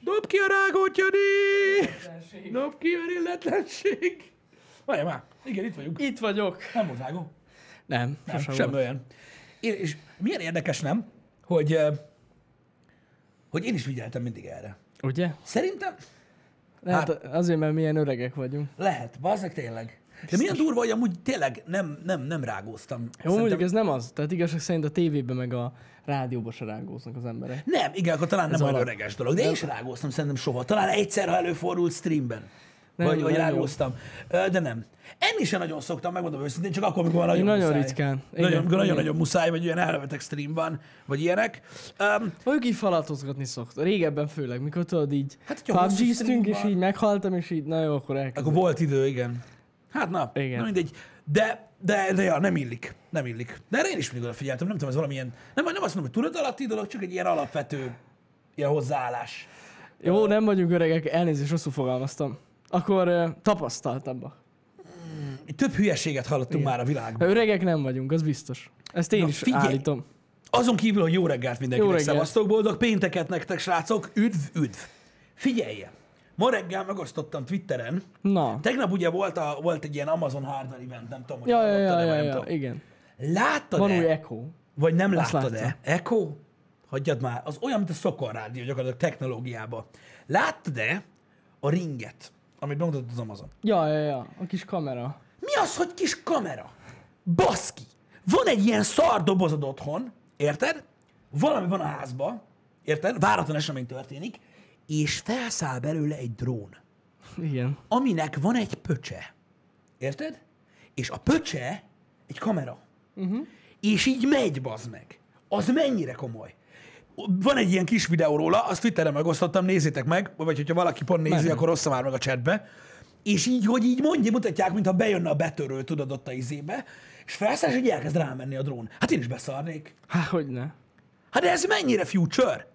Dob ki a rágót, Jani! Dob ki a illetlenség! Várj már, igen, itt vagyunk. Itt vagyok. Nem volt rágó. Nem, Nem, sosem volt. olyan. Én, és milyen érdekes, nem? Hogy, hogy én is figyeltem mindig erre. Ugye? Szerintem Lehet azért, mert milyen öregek vagyunk. lehet, bazdmeg tényleg. De milyen durva, hogy amúgy tényleg nem, nem, nem rágóztam. Jó, Szerintem- mondjuk ez nem az. Tehát igazság szerint a tévében meg a rádióban se rágóznak az emberek. Nem, igen, akkor talán nem olyan öreges dolog. De én is rágóztam szerintem soha. Talán egyszer, ha előfordult streamben. Nem, vagy, vagy nem jó. rágóztam. De nem. Enni sem nagyon szoktam, megmondom őszintén, csak akkor, amikor nagyon, nagyon muszáj. ritkán. Igen, Nagyon, igen. nagyon-nagyon muszáj, vagy olyan elvetek stream van, vagy ilyenek. Um, Mondjuk így falatozgatni szokta. Régebben főleg, mikor tudod így Hát, stream és így meghaltam, és így, na jó, akkor elkezdem. akkor volt idő, igen. Hát na, Igen. na mindegy. De, de, de ja, nem illik. Nem illik. De erre én is mindig odafigyeltem. Nem tudom, ez valamilyen, nem, nem azt mondom, hogy tudatalatti dolog, csak egy ilyen alapvető ilyen hozzáállás. Jó, nem vagyunk öregek, elnézést, rosszul fogalmaztam. Akkor uh, tapasztaltabbak. Több hülyeséget hallottunk Igen. már a világban. Öregek nem vagyunk, az biztos. Ezt én Na, is figyelj! állítom. Azon kívül, hogy jó reggelt mindenkinek, Jó reggelt. szevasztok, boldog pénteket nektek, srácok, üdv, üdv. Figyelje, ma reggel megosztottam Twitteren, Na. tegnap ugye volt, a, volt egy ilyen Amazon Hardware event, nem tudom, hogy Ja, ja, ja, ja, nem ja, tudom. igen. Láttad-e? Van új Echo. Vagy nem Azt láttad-e? Echo? Hagyjad már, az olyan, mint a Szokor Rádió gyakorlatilag technológiában. Láttad-e a ringet, amit bemutatott az Amazon? Ja, ja, ja, a kis kamera. Mi az, hogy kis kamera? Baszki! Van egy ilyen szar dobozod otthon, érted? Valami van a házba, érted? Váratlan esemény történik, és felszáll belőle egy drón, Igen. aminek van egy pöcse. Érted? És a pöcse egy kamera. Uh-huh. És így megy, bazd meg. Az mennyire komoly. Van egy ilyen kis videó róla, azt Twitteren megosztottam, nézzétek meg, vagy hogyha valaki pont nézi, Menő. akkor ossza már meg a chatbe. És így, hogy így mondja, mutatják, mintha bejönne a betörő, tudod, ott a izébe, és felszáll, és így elkezd rámenni a drón. Hát én is beszarnék. Há, hogy ne. Hát de ez mennyire future?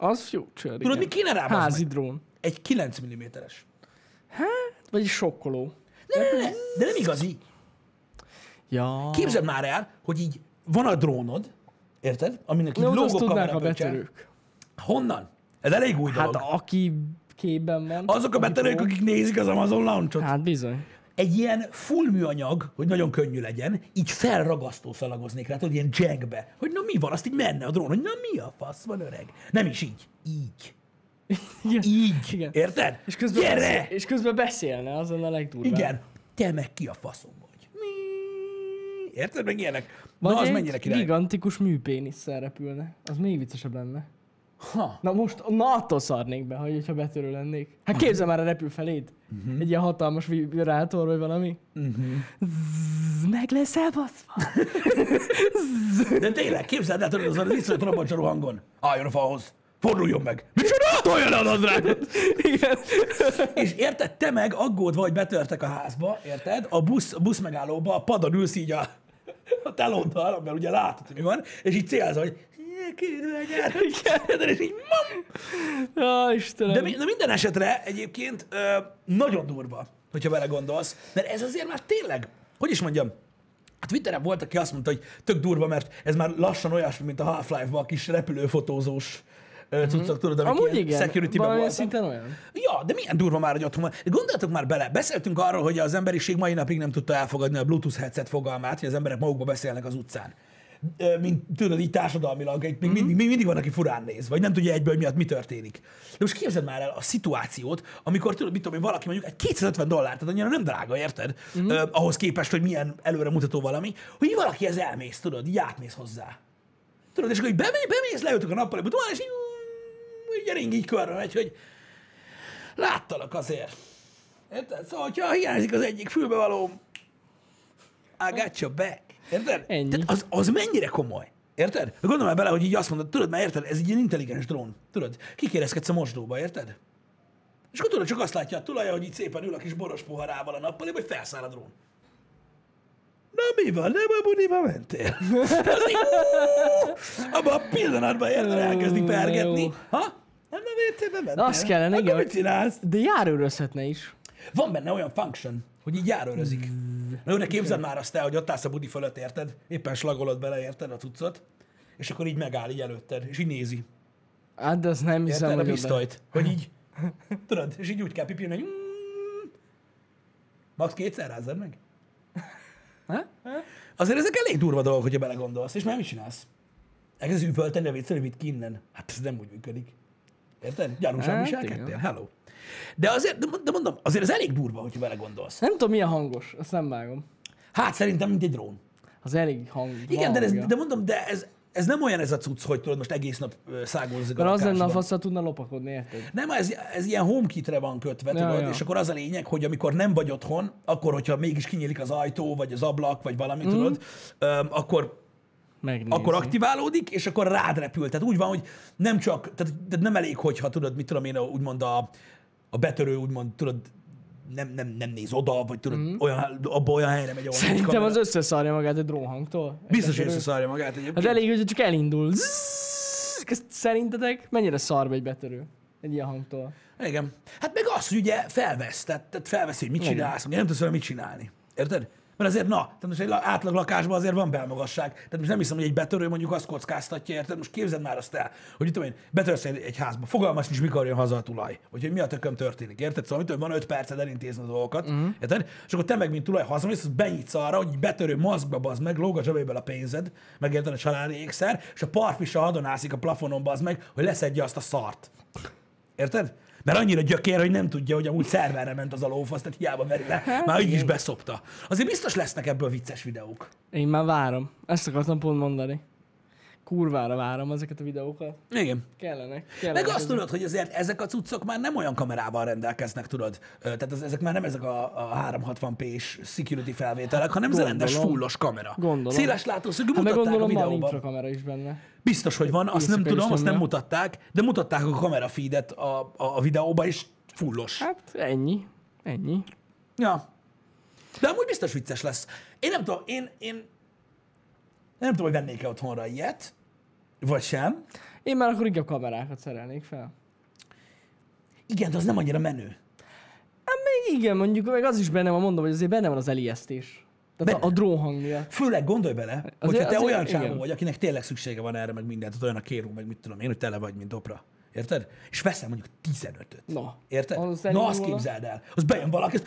Az future, Tudod, igen. mi kéne rá, Házi meg? drón. Egy 9 mm-es. Vagy egy sokkoló. Ne, ne, ne, de nem igazi. Ja. Képzeld már el, hogy így van a drónod, érted? Aminek így azt lógó tudnák a betörők. Honnan? Ez elég új Hát dolog. aki képben van. Azok a betörők, akik nézik az Amazon launchot. Hát bizony. Egy ilyen full műanyag, hogy nagyon könnyű legyen, így felragasztó szalagoznék rá, tudod, ilyen jackbe. Hogy na mi van, azt így menne a drón, hogy na mi a fasz van öreg. Nem is így. Így. Igen. Így. Igen. Érted? És közben, Gyere! beszél, és közben beszélne, azon a legdurvább. Igen. Te meg ki a faszom vagy. Mi? Érted? Meg ilyenek. Vagy na, az egy mennyire király. gigantikus műpénisszel repülne. Az még viccesebb lenne. Ha. Na most, na attól szarnék be, hogy hogyha betörő lennék. Hát képzel már a repül feléd. Uh-huh. Egy ilyen hatalmas vibrátor, vagy valami. Uh-huh. Zzz, meg leszel baszva. De tényleg, képzeld el, tudod, az az iszonyat robocsaró hangon. Álljon a falhoz. Forduljon meg. Micsoda? Tolja le a nadrágot. Igen. És érted, te meg aggódva, hogy betörtek a házba, érted? A busz, a busz megállóba a padon ülsz így a, a telóddal, mert ugye látod, hogy mi van, és így célzol, hogy kérlek, gyere. És így, mam. Ja, Istenem. De, mi- de minden esetre egyébként ö, nagyon durva, hogyha vele gondolsz, mert ez azért már tényleg, hogy is mondjam, a Twitteren volt, aki azt mondta, hogy tök durva, mert ez már lassan olyasmi, mint a Half-Life-ban a kis repülőfotózós ö, cuccok, tudod, amik Mhm. Amúgy igen. security-ben voltak. szinten olyan. Ja, de milyen durva már, hogy otthon van. De Gondoljatok már bele, beszéltünk arról, hogy az emberiség mai napig nem tudta elfogadni a Bluetooth headset fogalmát, hogy az emberek magukba beszélnek az utcán. Mint tudod, így társadalmilag, még Mhm. mindig, mindig van, aki furán néz, vagy nem tudja egyből, hogy miatt mi történik. De most képzeld már el a szituációt, amikor tudod, mit tudom én, valaki mondjuk egy 250 dollár, tehát annyira nem drága, érted? Mhm. Uh-huh. ahhoz képest, hogy milyen előre mutató valami, hogy valaki ez elmész, tudod, így átmész hozzá. Tudod, és akkor így bemész, bemész leültök a nappal, és így, így ring így körbe megy, hogy láttalak azért. Érted? Szóval, hogyha hiányzik az egyik fülbevaló, I got your back. Érted? Ennyi. Tehát az, az mennyire komoly. Érted? Gondolj már bele, hogy így azt mondod, tudod, mert érted, ez egy ilyen intelligens drón. Tudod, kikérezkedsz a mosdóba, érted? És akkor tudod, csak azt látja a tulaja, hogy így szépen ül a kis boros poharával a nappal, hogy felszáll a drón. Na mi van, nem a budiba mentél? Abban a pillanatban érted, elkezdi Jó, pergetni. Ha? Nem a WC-be mentél? Azt kellene, Akkor igen, mit csinálsz? De járőrözhetne is. Van benne olyan function, hogy így járőrözik. Na jó, de képzeld már azt el, hogy ott állsz a budi fölött, érted? Éppen slagolod bele, érted a cuccot, és akkor így megáll így előtted, és így nézi. Hát de azt nem hiszem, Érted a hogy oda- pisztolyt? Hogy így, tudod, és így úgy kell pipilni, hogy mm, max kétszer rázzad meg. Ha? Azért ezek elég durva dolgok, hogyha belegondolsz, és már mit csinálsz? Elkezdesz üvölteni a vécére, vitt ki innen. Hát ez nem úgy működik. Érted? Gyanúsan Hát, viselkedtél? Hello. De azért, de, mondom, azért ez elég durva, hogyha belegondolsz. Nem tudom, milyen hangos, azt nem vágom. Hát szerintem, mint egy drón. Az elég hang. Igen, de, ez, de mondom, de ez, ez nem olyan ez a cucc, hogy tudod, most egész nap szágulzik a az lenne a fasz, tudna lopakodni, érted? Nem, ez, ez ilyen HomeKit-re van kötve, Ja, tudod, ja. és akkor az a lényeg, hogy amikor nem vagy otthon, akkor, hogyha mégis kinyílik az ajtó, vagy az ablak, vagy valami, mm. tudod, öm, akkor, Megnézni. akkor aktiválódik, és akkor rád repül. Tehát úgy van, hogy nem csak, tehát, tehát nem elég, hogyha tudod, mit tudom én, úgymond a, a betörő, úgymond, tudod, nem, nem, nem néz oda, vagy tudod, mm. olyan, abba olyan helyre megy, ahol Szerintem kamera. az összeszarja magát egy drónhangtól. Biztos, hogy összeszarja magát egyébként. Az elég, hogy csak elindul. Zzz, Ezt Szerintetek mennyire szarba egy betörő? Egy ilyen hangtól. Igen. Hát meg az, hogy ugye felvesz, tehát, tehát felvesz, hogy mit Igen. csinálsz, ugye nem tudsz vele mit csinálni. Érted? Mert azért, na, tehát most egy la- átlag lakásban azért van belmagasság. Tehát most nem hiszem, hogy egy betörő mondjuk azt kockáztatja, érted? Most képzeld már azt el, hogy tudom én, betörsz egy, egy házba, fogalmas nincs, mikor jön haza a tulaj, vagy hogy mi a tököm történik, érted? Szóval mit tudom, én, van öt perced elintézni a dolgokat, uh-huh. érted? És akkor te meg, mint tulaj hazamész, az benyitsz arra, hogy betörő maszkba bazd meg, lóg a zsebéből a pénzed, meg érted a családi ékszer, és a parfisa hadonászik a plafonon bazd meg, hogy leszedje azt a szart. Érted? Mert annyira gyökér, hogy nem tudja, hogy amúgy szerverre ment az a lófasz, tehát hiába veri le, már így is beszopta. Azért biztos lesznek ebből vicces videók. Én már várom. Ezt akartam pont mondani. Kurvára várom ezeket a videókat. Igen. Kellenek. kellenek Meg azt ezek. tudod, hogy azért ezek a cuccok már nem olyan kamerával rendelkeznek, tudod. Tehát az, ezek már nem ezek a, a 360p-s security felvételek, hanem ez a rendes Gondolom. fullos kamera. Gondolom. Széles látószögű Hát mutatták a gondolom van videóban. infrakamera is benne. Biztos, hogy van, azt nem tudom, azt nem mutatták, de mutatták a kamera feedet a, a, a videóban, és fullos. Hát ennyi. Ennyi. Ja. De amúgy biztos vicces lesz. Én nem tudom, én, én nem tudom, hogy vennék-e otthonra ilyet, vagy sem. Én már akkor inkább kamerákat szerelnék fel. Igen, de az nem annyira menő. Hát még igen, mondjuk, meg az is benne van, mondom, hogy azért benne van az elijesztés. Tehát a, Benne. a drónhang miatt. Főleg gondolj bele, Azért- hogyha te azért olyan csávó vagy, akinek tényleg szüksége van erre, meg mindent, tehát olyan a kérünk, meg mit tudom én, hogy tele vagy, mint opra. Érted? És veszel mondjuk 15-öt. Na. Érted? Az Na, azt volna. képzeld el. Az bejön valaki, azt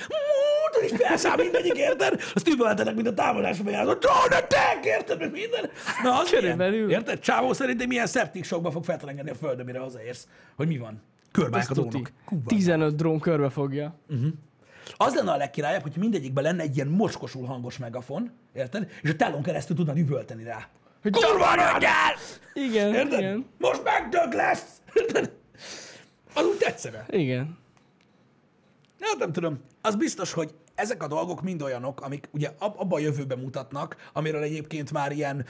és felszáll mindegyik, érted? Azt üvöltenek, mint a támadásra bejárnak. Drone attack, érted? Meg minden. Na, az Körülbelül. ilyen. Érted? Csávó szerintem milyen szeptik sokba fog feltelengeni a földön, mire hazaérsz. Hogy mi van? Körbálják a drónok. Kurva. 15 drón körbe fogja. Az lenne a legkirályabb, hogy mindegyikben lenne egy ilyen mocskosul hangos megafon, érted? És a telón keresztül tudnád üvölteni rá. Hogy kurva anyádjál! Igen, Érted? igen. Most megdög lesz! Érted? Az úgy tetszene. Igen. Hát nem tudom. Az biztos, hogy ezek a dolgok mind olyanok, amik ugye ab- abban a jövőben mutatnak, amiről egyébként már ilyen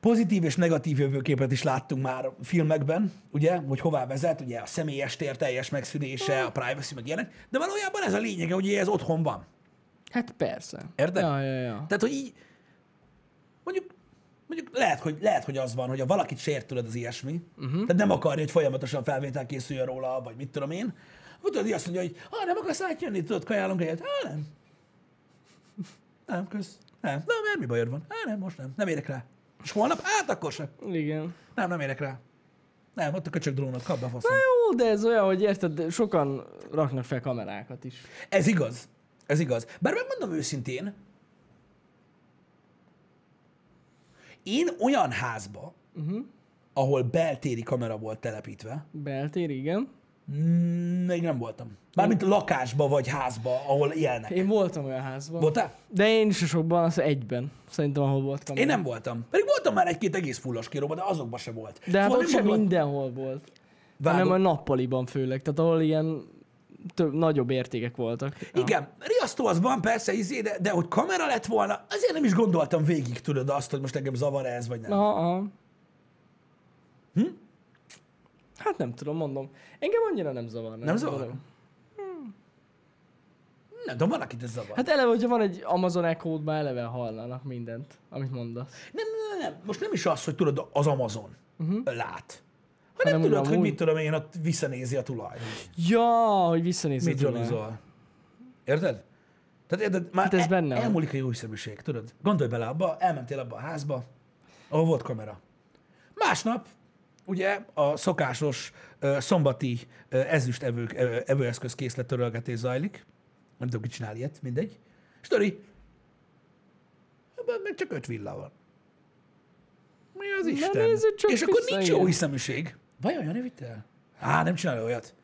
pozitív és negatív jövőképet is láttunk már filmekben, ugye, hogy hová vezet, ugye a személyes tér teljes megszűnése, a privacy, meg ilyenek, de valójában ez a lényege, hogy ez otthon van. Hát persze. Érted? Ja, ja, ja. Tehát, hogy így, mondjuk, mondjuk lehet, hogy, lehet, hogy az van, hogy ha valakit sért az ilyesmi, uh-huh. tehát nem akarja, hogy folyamatosan felvétel készüljön róla, vagy mit tudom én, így azt mondja, hogy ha nem akarsz átjönni, tudod, kajálunk egyet. Hát nem. Nem, kösz. Nem. Na, mert mi bajod van? Hát nem, most nem. Nem érek rá. És holnap? Hát akkor sem. Igen. Nem, nem érek rá. Nem, ott a köcsög drónot, kap be faszom. Na jó, de ez olyan, hogy érted, sokan raknak fel kamerákat is. Ez igaz. Ez igaz. Bár megmondom őszintén, én olyan házba, uh-huh. ahol beltéri kamera volt telepítve, Beltér, igen. Mm, még nem voltam. Mármint lakásba vagy házba, ahol élnek. Én voltam olyan házban. Voltál? De én is sokban, az egyben. Szerintem, ahol voltam. Én nem voltam. Pedig voltam már egy-két egész fullos kiróban, de azokban se volt. De hát Szóval ott nem sem volt- mindenhol volt. Vágom. Hanem a nappaliban főleg. Tehát ahol ilyen több, nagyobb értékek voltak. Ja. Igen, riasztó az van persze, izé, de, de hogy kamera lett volna, azért nem is gondoltam végig, tudod azt, hogy most engem zavar ez, vagy nem. Aha. Hm? Hát nem tudom, mondom. Engem annyira nem zavar. Nem zavar? Nem, de van, akit ez zavar. Hát eleve, hogyha van egy Amazon echo már eleve hallanak mindent, amit mondasz. Nem, nem, nem. Most nem is az, hogy tudod, az Amazon uh-huh. lát. Hanem Hanem tudod, hogy mit tudom én, ott visszanézi a tulaj. Ja, hogy visszanézed. Mit johnizol. Érted? Tehát érted, már Hát ez el- benne elmúlik a jó hiszeműség, tudod? Gondolj bele abba, elmentél abba a házba, ahol volt kamera. Másnap ugye a szokásos szombati ezüst evők, evőeszköz készletörölgetés zajlik. Nem tudom, ki csinál ilyet, mindegy. Story. Ebben meg csak öt villa van. Mi az Isten? nézzük csak És akkor nincs jó hiszeműség. Vajon Jani vitte? Á, nem csinál olyat.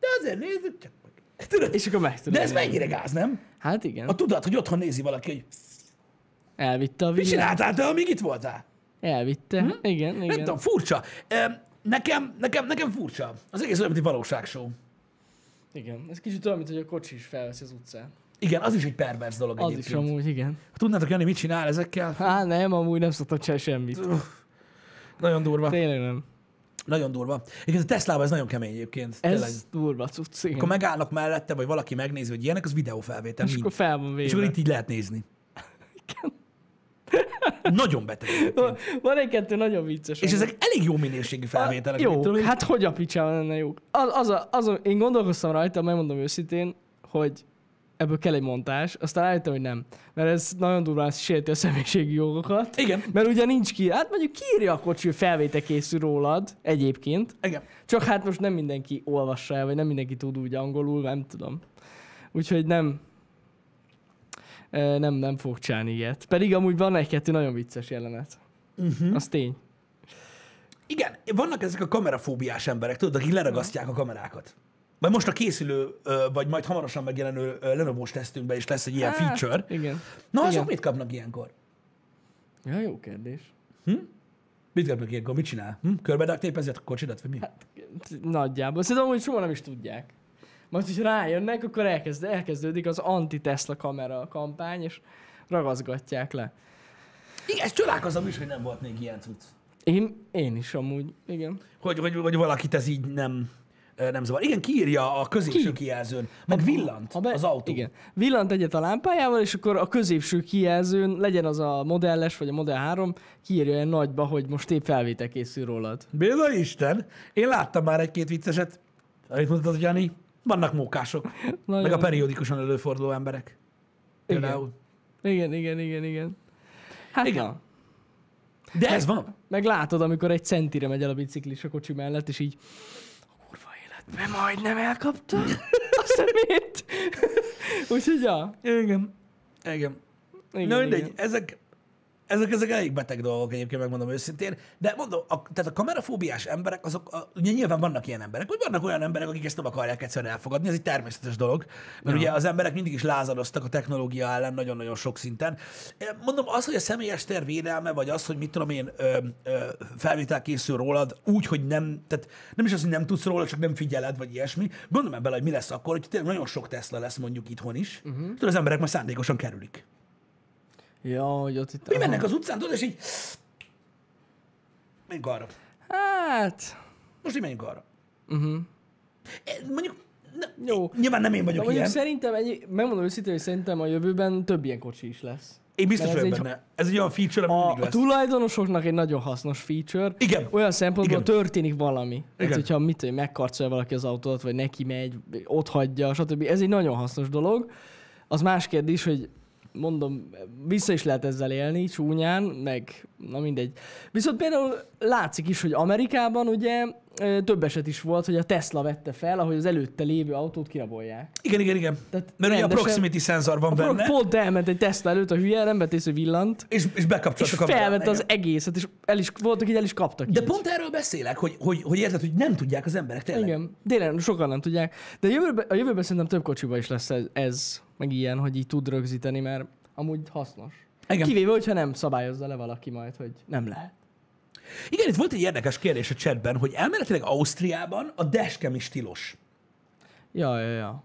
De azért nézzük csak meg. Tudod, És akkor meg de ez mennyire gáz, nem? Hát igen. A tudat, hogy otthon nézi valaki, hogy Elvitte a mit villát. csináltál te, amíg itt voltál? Elvitte. Hm? Igen, igen. Nem tudom, furcsa. Em, Nekem, nekem, nekem furcsa. Az egész olyan, mint egy valóságshow. Igen. Ez kicsit olyan, mint hogy a kocsi is felveszi az utcán. Igen, az is egy pervers dolog Az egyébként. is amúgy, igen. Tudnátok, Jani, mit csinál ezekkel? Á, nem, amúgy nem szoktak csinálni semmit. Nagyon durva. Tényleg nem. Nagyon durva. Egyébként a Teslában ez nagyon kemény egyébként. Ez Tényleg. durva cucc, igen. Akkor megállnak mellette, vagy valaki megnézi, hogy ilyenek, az videófelvétel. És mind. akkor fel van És akkor véve. itt így lehet nézni. Nagyon beteg. Van egy-kettő nagyon vicces. És ezek elég jó minőségű felvételek. Jó, tudom hát hogy a picsában lenne jó? Az, az, a, az a, én gondolkoztam rajta, megmondom őszintén, hogy ebből kell egy montás, aztán rájöttem, hogy nem. Mert ez nagyon durván sérti a személyiségi jogokat. Igen. Mert ugye nincs ki, hát mondjuk kiírja a kocsi, hogy felvétel készül rólad egyébként, Igen. csak hát most nem mindenki olvassa el, vagy nem mindenki tud úgy angolul, nem tudom. Úgyhogy nem, nem, nem fog csinálni ilyet. Pedig amúgy van egy-kettő nagyon vicces jelenet. Uh-huh. Az tény. Igen, vannak ezek a kamerafóbiás emberek, tudod, akik leragasztják a kamerákat. Vagy most a készülő, vagy majd hamarosan megjelenő Lenovo-s tesztünkben is lesz egy ilyen Á, feature. Igen. Na, azok igen. mit kapnak ilyenkor? Ja, jó kérdés. Mit kapnak ilyenkor? Mit csinál? Hm? Körbe a kocsidat, vagy mi? Hát, nagyjából. Szerintem hogy soha nem is tudják. Majd, hogy rájönnek, akkor elkezd, elkezdődik az anti-Tesla kamera kampány, és ragaszgatják le. Igen, ezt csodálkozom is, hogy nem volt még ilyen cucc. Én, én is amúgy, igen. Hogy, hogy, hogy valakit ez így nem, nem zavar. Igen, kiírja a középső Ki? kijelzőn, meg villant Ha be- az autó. Igen. Villant egyet a lámpájával, és akkor a középső kijelzőn, legyen az a modelles vagy a Model 3, kiírja olyan nagyba, hogy most épp felvétel készül rólad. Béza Isten! Én láttam már egy-két vicceset, amit mondtad, Jani. Vannak mókások, Nagyon- meg a periódikusan előforduló emberek. Igen. Például. Igen, igen, igen, igen. Hát Igen. na. De ez van. Meg látod, amikor egy centire megy el a biciklis a kocsi mellett, és így a kurva életben majdnem elkapta. Azt a miért? Úgyhogy ja. Igen. Igen. Igen, Na mindegy, igen. ezek, ezek, ezek elég beteg dolgok egyébként, megmondom őszintén, de mondom, a, tehát a kamerafóbiás emberek, azok, a, ugye nyilván vannak ilyen emberek, vagy vannak olyan emberek, akik ezt nem akarják egyszerűen elfogadni, ez egy természetes dolog, mert ja. ugye az emberek mindig is lázadoztak a technológia ellen nagyon-nagyon sok szinten. Mondom, az, hogy a személyes tér védelme, vagy az, hogy mit tudom én, ö, ö, felvétel készül rólad, úgy, hogy nem, tehát nem is az, hogy nem tudsz róla, csak nem figyeled, vagy ilyesmi. Gondolom bele, hogy mi lesz akkor, hogy tényleg nagyon sok Tesla lesz mondjuk itthon is. Uh-huh. Tudod, az emberek már szándékosan kerülik. Ja, hogy ott itt... Mi mennek az utcán, tudod, és így... Menjünk arra. Hát... Most így menjünk arra. Uh-huh. Mondjuk, ne, Jó. nyilván nem én vagyok ilyen. szerintem, egy, megmondom őszintén, hogy szerintem a jövőben több ilyen kocsi is lesz. Én biztos vagyok egy- benne. Ez egy olyan feature, ami A, mindig a lesz. tulajdonosoknak egy nagyon hasznos feature. Igen. Olyan szempontból Igen. történik valami. Igen. Tehát, hogyha mit tudom, megkarcolja valaki az autót, vagy neki megy, ott hagyja, stb. Ez egy nagyon hasznos dolog. Az más kérdés, hogy mondom, vissza is lehet ezzel élni, csúnyán, meg na mindegy. Viszont például látszik is, hogy Amerikában ugye több eset is volt, hogy a Tesla vette fel, ahogy az előtte lévő autót kirabolják. Igen, igen, igen. Tehát Mert ugye a proximity szenzor van Akkor benne, pont elment egy Tesla előtt a hülye, nem vett észre, villant, és, és bekapcsolt és a felvette az egészet, és el is, voltak, így el is kaptak. De így. pont erről beszélek, hogy, hogy, hogy érted, hogy nem tudják az emberek tényleg. Igen, tényleg sokan nem tudják. De a jövőben, a jövőben szerintem több kocsiba is lesz ez, ez, meg ilyen, hogy így tud rögzíteni, mert amúgy hasznos. Igen. Kivéve, hogyha nem szabályozza le valaki majd, hogy nem lehet. Igen, itt volt egy érdekes kérdés a chatben, hogy elméletileg Ausztriában a dashcam is tilos. Ja, ja, ja.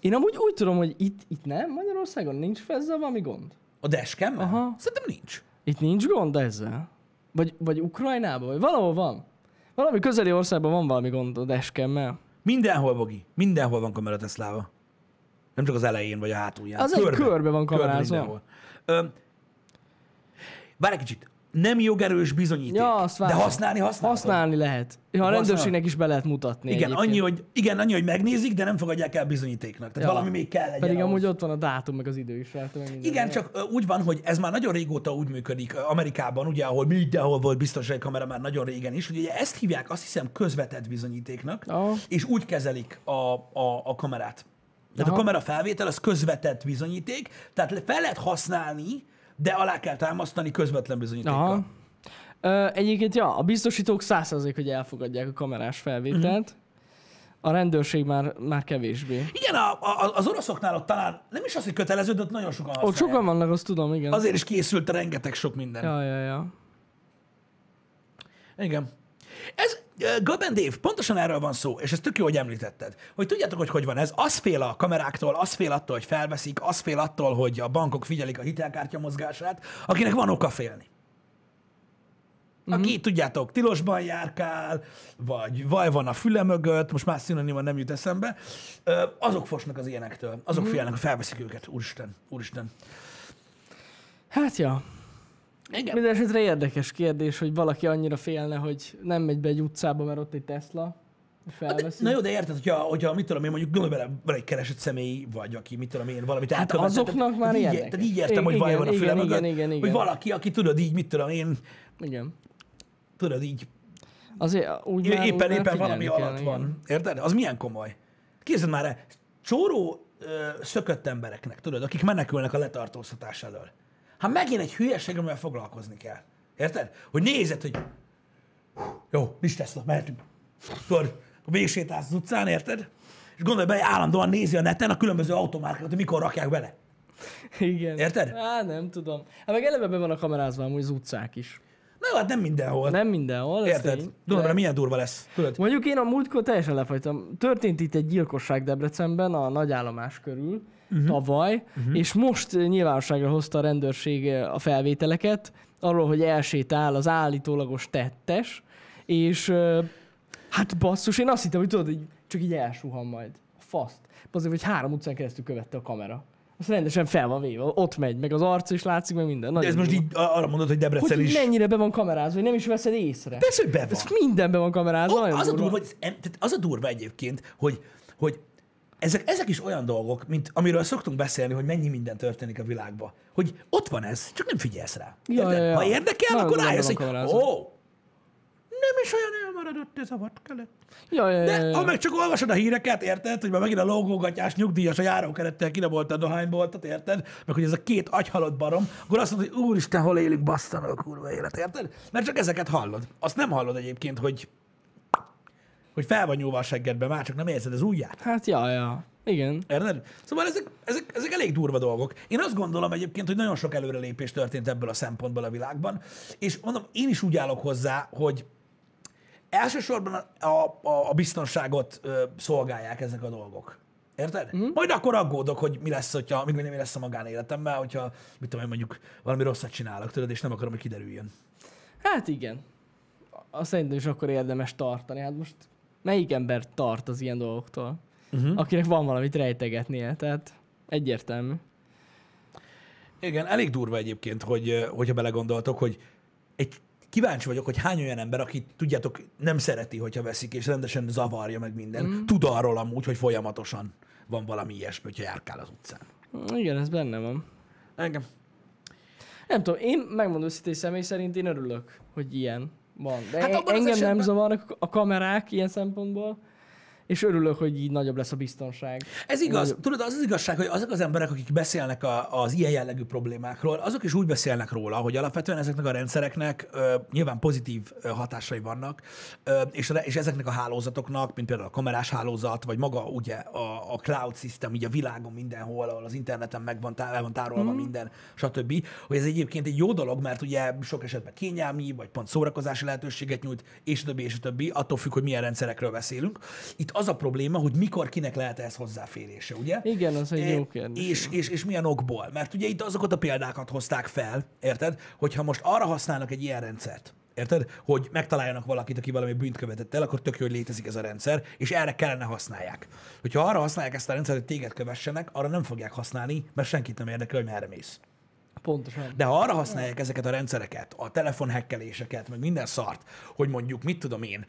Én amúgy úgy tudom, hogy itt, itt nem, Magyarországon nincs ezzel valami gond. A dashcam Aha. Szerintem nincs. Itt nincs gond ezzel? Vagy, vagy Ukrajnában? Vagy valahol van? Valami közeli országban van valami gond a dashcam-mel. Mindenhol, Bogi. Mindenhol van kamera Teslával. Nem csak az elején vagy a hátulján. Az egy körbe van kamerázva. Várj egy kicsit. nem jogerős bizonyíték. Ja, azt de használni használhatod. Használni lehet. Ja, a rendőrségnek is be lehet mutatni Igen, egyébként. annyi, hogy, igen, annyi, hogy megnézik, de nem fogadják el bizonyítéknak. Tehát Ja. valami még kell legyen. Pedig ahhoz. amúgy ott van a dátum, meg az idő is minden. Igen, csak ö, úgy van, hogy ez már nagyon régóta úgy működik Amerikában, ugye, ahol mindenhol volt biztonsági kamera már nagyon régen is, hogy ugye ezt hívják azt hiszem közvetett bizonyítéknak, Aha. és úgy kezelik a, a, a kamerát. Tehát Aha. a kamera felvétel az közvetett bizonyíték, tehát fel lehet használni, de alá kell támasztani közvetlen bizonyítékkal. Aha. Ö, egyébként, ja, a biztosítók 100% hogy elfogadják a kamerás felvételt. A rendőrség már, már kevésbé. Igen, a, a, az oroszoknál ott talán nem is az, hogy kötelező, de ott nagyon sokan Ott használják. sokan vannak, azt tudom, igen. Azért is készült rengeteg sok minden. Ja, ja, ja. Igen. Ez, Gaben Dave, pontosan erről van szó, és ez tök jó, hogy említetted. Hogy tudjátok, hogy hogy van ez? Az fél a kameráktól, az fél attól, hogy felveszik, az fél attól, hogy a bankok figyelik a hitelkártya mozgását, akinek van oka félni. Aki, tudjátok, tilosban járkál, vagy vaj van a füle mögött, most más szinonima nem jut eszembe, azok fosnak az ilyenektől. Azok félnek, hogy felveszik őket. Úristen, úristen. Hát ja. Igen. Minden esetre érdekes kérdés, hogy valaki annyira félne, hogy nem megy be egy utcába, mert ott egy Tesla, és felveszi. Na jó, de érted, hogyha, hogyha mit tudom én, mondjuk gondolj bele, van egy keresett személy, vagy aki, mit tudom én, valamit Hát elkövetett. azoknak Tehát már így, érdekes. Tehát így értem, hogy Igen, van a füle igen, mögött, igen, igen, hogy igen. valaki, aki tudod így, mit tudom én, Igen. tudod így, Azért úgy éppen, már éppen valami figyelni alatt kell, van. igen. Érted? Az milyen komoly. Képzeld már csóró ö, szökött embereknek, tudod, akik menekülnek a letartóztatás elől. Hát megint egy hülyeség, amivel foglalkozni kell. Érted? Hogy nézed, hogy jó, nincs Tesla, mehetünk. Tudod, végsétálsz az utcán, érted? És gondolj be, hogy állandóan nézi a neten a különböző automárkákat, hogy mikor rakják bele. Igen. Érted? Hát nem tudom. Hát meg eleve be van a kamerázva amúgy az utcák is. Na jó, hát nem mindenhol. Nem mindenhol, Érted? tény. Tudom, De- milyen durva lesz. Tudod? Mondjuk én a múltkor teljesen lefagytam. Történt itt egy gyilkosság Debrecenben, a nagyállomás körül, Mhm. Uh-huh. tavaly, uh-huh. és most eh, nyilvánosságra hozta a rendőrség eh, a felvételeket arról, hogy elsétál az állítólagos tettes, és eh, hát basszus, én azt hittem, hogy tudod, hogy csak így elsuhan majd. A faszt. Azért, hogy három utcán keresztül követte a kamera. Azt rendesen fel van véve, ott megy, meg az arc is látszik, meg minden. De Nagyon ez most durva. így arra mondod, hogy Debrecen hogy is. mennyire be van kamerázva, hogy nem is veszed észre. Persze, hogy be van. Ez mindenben van kamerázva, nagyon az, a durva. durva, hogy, tehát az a durva egyébként, hogy, hogy ezek, ezek is olyan dolgok, mint amiről szoktunk beszélni, hogy mennyi minden történik a világban. Hogy ott van ez, csak nem figyelsz rá. Ja, ja, ja. Ha érdekel, Nagyon akkor rájössz, hogy ó, nem is olyan elmaradott ez a vadkelet. Ja, ja, ja, De ja. ha meg csak olvasod a híreket, érted, hogy már megint a logógatyás nyugdíjas a járókerettel kirabolta a dohányboltot, érted? Meg hogy ez a két agyhalott barom, akkor azt mondod, hogy úristen, hol élünk, basszanok a kurva élet, érted? Mert csak ezeket hallod. Azt nem hallod egyébként, hogy hogy fel van nyúlva a seggedbe, már csak nem érzed az ujját. Hát ja, ja. Igen. Érted? Szóval ezek, ezek, ezek elég durva dolgok. Én azt gondolom egyébként, hogy nagyon sok előrelépés történt ebből a szempontból a világban, és mondom, én is úgy állok hozzá, hogy elsősorban a, a, a biztonságot ö, szolgálják ezek a dolgok. Érted? Mm. Majd akkor aggódok, hogy mi lesz, hogyha, mi, mi lesz a magánéletemmel, hogyha, mit tudom én, mondjuk valami rosszat csinálok, tudod, és nem akarom, hogy kiderüljön. Hát igen. Azt szerintem is akkor érdemes tartani. Hát most melyik ember tart az ilyen dolgoktól? Uh-huh. Akinek van valamit rejtegetnie, tehát egyértelmű. Igen, elég durva egyébként, hogy, hogyha belegondoltok, hogy egy kíváncsi vagyok, hogy hány olyan ember, aki tudjátok, nem szereti, hogyha veszik, és rendesen zavarja meg minden, mm. tud arról amúgy, hogy folyamatosan van valami ilyesmi, hogyha járkál az utcán. Igen, ez benne van. Engem. Nem tudom, én megmondom őszintén személy szerint én örülök, hogy ilyen van. De Hát az engem nem zavarnak a kamerák ilyen szempontból, és örülök, hogy így nagyobb lesz a biztonság. Ez igaz. Tudod, az az igazság, hogy azok az emberek, akik beszélnek a, az ilyen jellegű problémákról, azok is úgy beszélnek róla, hogy alapvetően ezeknek a rendszereknek ö, nyilván pozitív ö, hatásai vannak, ö, és, és ezeknek a hálózatoknak, mint például a kamerás hálózat, vagy maga ugye a, a cloud system, ugye a világon mindenhol, ahol az interneten meg van, tá- van tárolva mm. minden, stb., hogy ez egyébként egy jó dolog, mert ugye sok esetben kényelmi, vagy pont szórakozási lehetőséget nyújt, és többi, és többi, attól függ, hogy milyen rendszerekről beszélünk. Itt az a probléma, hogy mikor kinek lehet ehhez hozzáférése, ugye? Igen, az egy E, jó kérdés. És, és, és milyen okból? Mert ugye itt azokat a példákat hozták fel, érted? Hogyha most arra használnak egy ilyen rendszert, érted? Hogy megtaláljanak valakit, aki valami bűnt követett el, akkor tök jó, hogy létezik ez a rendszer, és erre kellene használják. Hogyha arra használják ezt a rendszert, hogy téged kövessenek, arra nem fogják használni, mert senkit nem érdekel, hogy merre mész. Pontosan. De ha arra használják ezeket a rendszereket, a telefonhekkeléseket, meg minden szart, hogy mondjuk, mit tudom én,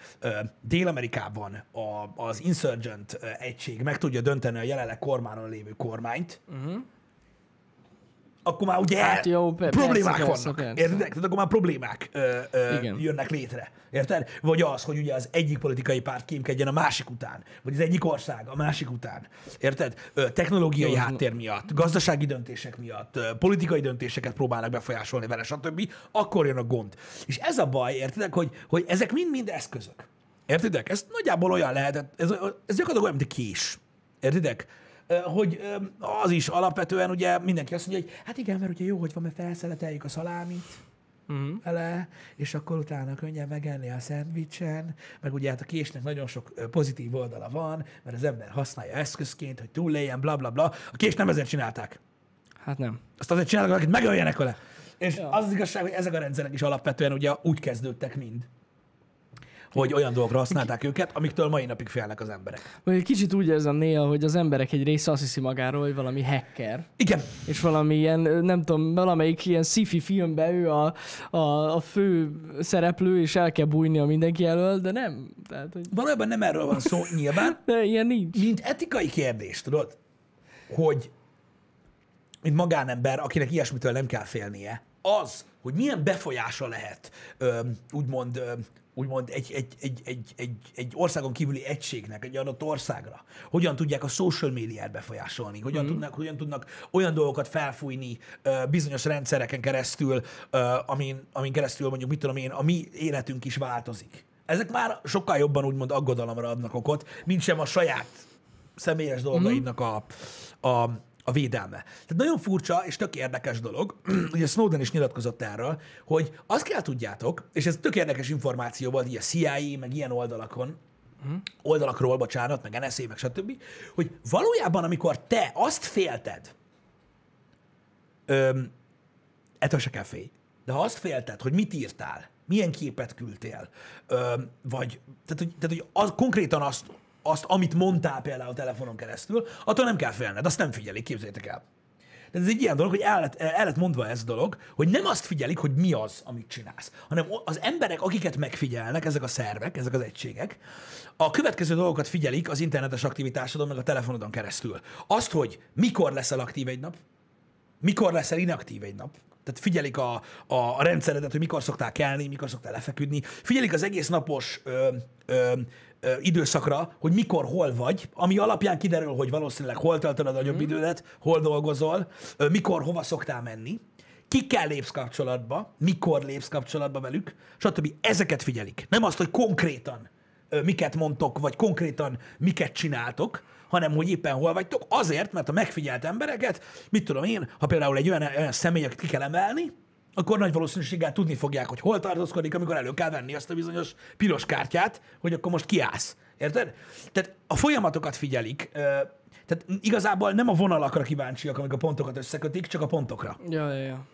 Dél-Amerikában a, az Insurgent egység meg tudja dönteni a jelenleg kormányon lévő kormányt, uh-huh. Akkor már ugye Hát jó, pe- problémák persze, vannak. persze. Érted? Tehát akkor már problémák ö, ö, Igen. jönnek létre. Érted? Vagy az, hogy ugye az egyik politikai párt kémkedjen a másik után, vagy az egyik ország a másik után. Érted? Ö, technológiai Jó, háttér miatt, gazdasági döntések miatt, ö, politikai döntéseket próbálnak befolyásolni vele, stb. Akkor jön a gond. És ez a baj, értedek, hogy, hogy ezek mind-mind eszközök. Értedek? Ez nagyjából olyan lehetett, ez, ez gyakorlatilag olyan, mint egy kés. Értedek? Hogy az is alapvetően ugye mindenki azt mondja, hogy hát igen, mert ugye jó, hogy van, mert felszeleteljük a szalámit, Uh-huh. vele, és akkor utána könnyen megenni a szendvicsen, meg ugye hát a késnek nagyon sok pozitív oldala van, mert az ember használja eszközként, hogy túléljen, bla bla bla. A kést nem ezért csinálták. Hát nem. Azt azért csinálták, akit megöljenek vele. És Ja. az az igazság, hogy ezek a rendszerek is alapvetően ugye úgy kezdődtek mind, hogy olyan dolgokra használták őket, amiktől mai napig félnek az emberek. Vagy kicsit úgy érzem néha, hogy az emberek egy része azt hiszi magáról, hogy valami hacker, Igen, és valami ilyen, nem tudom, valamelyik ilyen sci-fi filmben ő a, a, a fő szereplő, és el kell bújnia mindenki elől, de nem. Tehát, hogy valójában nem erről van szó nyilván, de ilyen nincs. mint etikai kérdés, tudod, hogy mint magánember, akinek ilyesmitől nem kell félnie, az, hogy milyen befolyása lehet, ö, úgymond, ö, úgymond egy, egy, egy, egy, egy, egy országon kívüli egységnek, egy adott országra, hogyan tudják a social médiát befolyásolni, hogyan, mm. tudnak, hogyan tudnak olyan dolgokat felfújni bizonyos rendszereken keresztül, amin, amin keresztül mondjuk, mit tudom én, a mi életünk is változik. Ezek már sokkal jobban úgymond aggodalomra adnak okot, mint sem a saját személyes dolgaidnak a, a, a védelme. Tehát nagyon furcsa és tök érdekes dolog, ugye Snowden is nyilatkozott erről, hogy azt kell tudjátok, és ez tök érdekes információ volt így a CIA, meg ilyen oldalakon, oldalakról, bocsánat, meg NSA, meg stb., hogy valójában, amikor te azt félted, öm, ettől se kell félj, de ha azt félted, hogy mit írtál, milyen képet küldtél, öm, vagy, tehát, hogy, tehát, hogy az, konkrétan azt, azt, amit mondtál például a telefonon keresztül, attól nem kell félned, azt nem figyelik, képzeljétek el. De ez egy ilyen dolog, hogy el lett, el lett mondva ez a dolog, hogy nem azt figyelik, hogy mi az, amit csinálsz, hanem az emberek, akiket megfigyelnek, ezek a szervek, ezek az egységek, a következő dolgokat figyelik az internetes aktivitásodon, meg a telefonodon keresztül. Azt, hogy mikor leszel aktív egy nap, mikor leszel inaktív egy nap. Tehát figyelik a, a, a rendszeredet, hogy mikor szoktál kelni, mikor szoktál lefeküdni. Figyelik az egész napos ö, ö, ö, időszakra, hogy mikor, hol vagy, ami alapján kiderül, hogy valószínűleg hol töltöd a nagyobb idődet, hol dolgozol, ö, mikor, hova szoktál menni, kikkel lépsz kapcsolatba, mikor lépsz kapcsolatba velük, stb. Ezeket figyelik. Nem azt, hogy konkrétan ö, miket mondtok, vagy konkrétan miket csináltok, hanem hogy éppen hol vagytok, azért, mert a megfigyelt embereket, mit tudom én, ha például egy olyan, olyan személy, akit ki kell emelni, akkor nagy valószínűséggel tudni fogják, hogy hol tartózkodik, amikor elő kell venni azt a bizonyos piros kártyát, hogy akkor most kiállsz. Érted? Tehát a folyamatokat figyelik, tehát igazából nem a vonalakra kíváncsiak, amik a pontokat összekötik, csak a pontokra. Ja, ja, ja.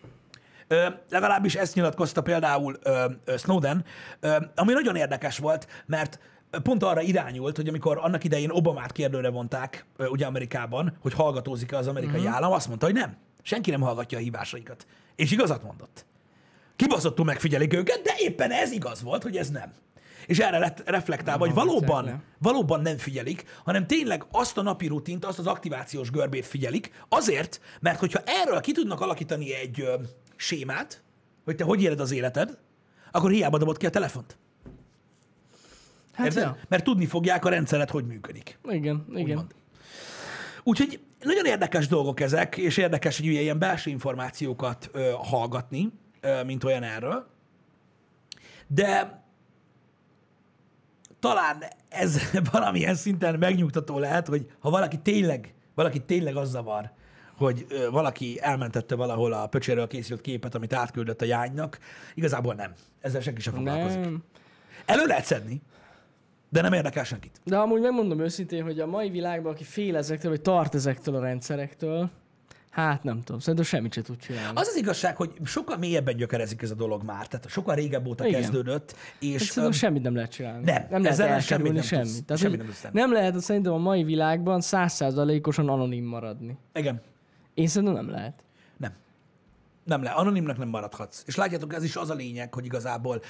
Ö, legalábbis ezt nyilatkozta például ö, ö, Snowden, ö, ami nagyon érdekes volt, mert pont arra irányult, hogy amikor annak idején Obamát kérdőre vonták, ugye Amerikában, hogy hallgatózik-e az amerikai uh-huh. állam, azt mondta, hogy nem. Senki nem hallgatja a hívásaikat. És igazat mondott. Kibaszottul megfigyelik őket, de éppen ez igaz volt, hogy ez nem. És erre lett reflektálva, hogy valóban, le. valóban nem figyelik, hanem tényleg azt a napi rutint, azt az aktivációs görbét figyelik, azért, mert hogyha erről ki tudnak alakítani egy ö, sémát, hogy te hogy éled az életed, akkor hiába dobod ki a telefont. Hát Érted? ja. Mert tudni fogják a rendszeret, hogy működik. Igen, igen. Úgymond. Úgyhogy nagyon érdekes dolgok ezek, és érdekes, hogy ilyen belső információkat ö, hallgatni, ö, mint olyan erről. De talán ez valamilyen szinten megnyugtató lehet, hogy ha valaki tényleg, valaki tényleg az zavar, hogy ö, valaki elmentette valahol a pöcséről készült képet, amit átküldött a jánynak, igazából nem. Ezzel senki sem foglalkozik. Nem. Elő lehet szedni, de nem érdekel senkit. De amúgy megmondom őszintén, hogy a mai világban, aki fél ezektől, vagy tart ezektől a rendszerektől, hát nem tudom, szerintem semmit se tud csinálni. Az az igazság, hogy sokkal mélyebben gyökerezik ez a dolog már, tehát sokkal régebb óta Igen. kezdődött, Hát és szerintem öm, semmit nem lehet csinálni. nem, nem lehet elkerülni semmit nem tudsz- semmit. Tehát, semmit nem tudsz nem lehet szerintem a mai világban százszázalékosan anonim maradni. igen, Én szerintem nem lehet. Nem. Le, anonimnak nem maradhatsz. És látjátok, ez is az a lényeg, hogy igazából,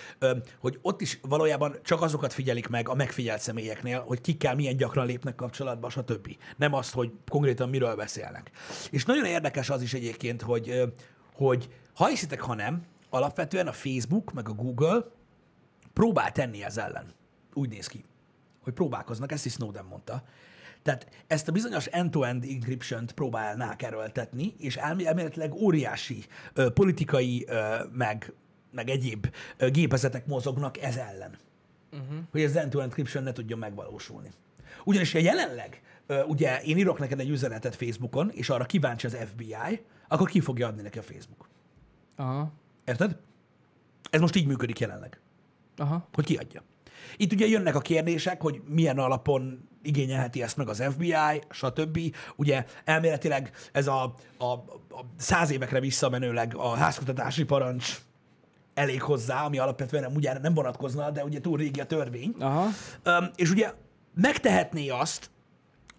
hogy ott is valójában csak azokat figyelik meg a megfigyelt személyeknél, hogy kikkel milyen gyakran lépnek kapcsolatba, stb. Nem azt, hogy konkrétan miről beszélnek. És nagyon érdekes az is egyébként, hogy, hogy ha hiszitek, ha nem, alapvetően a Facebook meg a Google próbál tenni ez ellen. Úgy néz ki, hogy próbálkoznak, ezt is Snowden mondta. Tehát ezt a bizonyos end-to-end encryption-t próbálnák erőltetni, és elmé- elméletileg óriási ö, politikai, ö, meg, meg egyéb ö, gépezetek mozognak ez ellen. Uh-huh. Hogy ez end-to-end encryption ne tudjon megvalósulni. Ugyanis ha jelenleg, ö, ugye én írok neked egy üzenetet Facebookon, és arra kíváncsi az FBI, akkor ki fogja adni neki a Facebook. Aha. Érted? Ez most így működik jelenleg Aha. hogy kiadja. Itt ugye jönnek a kérdések, hogy milyen alapon igényelheti ezt meg az FBI, stb. Ugye elméletileg ez a, a, a száz évekre visszamenőleg a házkutatási parancs elég hozzá, ami alapvetően ugye nem vonatkozna, de ugye túl régi a törvény. Aha. Öm, és ugye megtehetné azt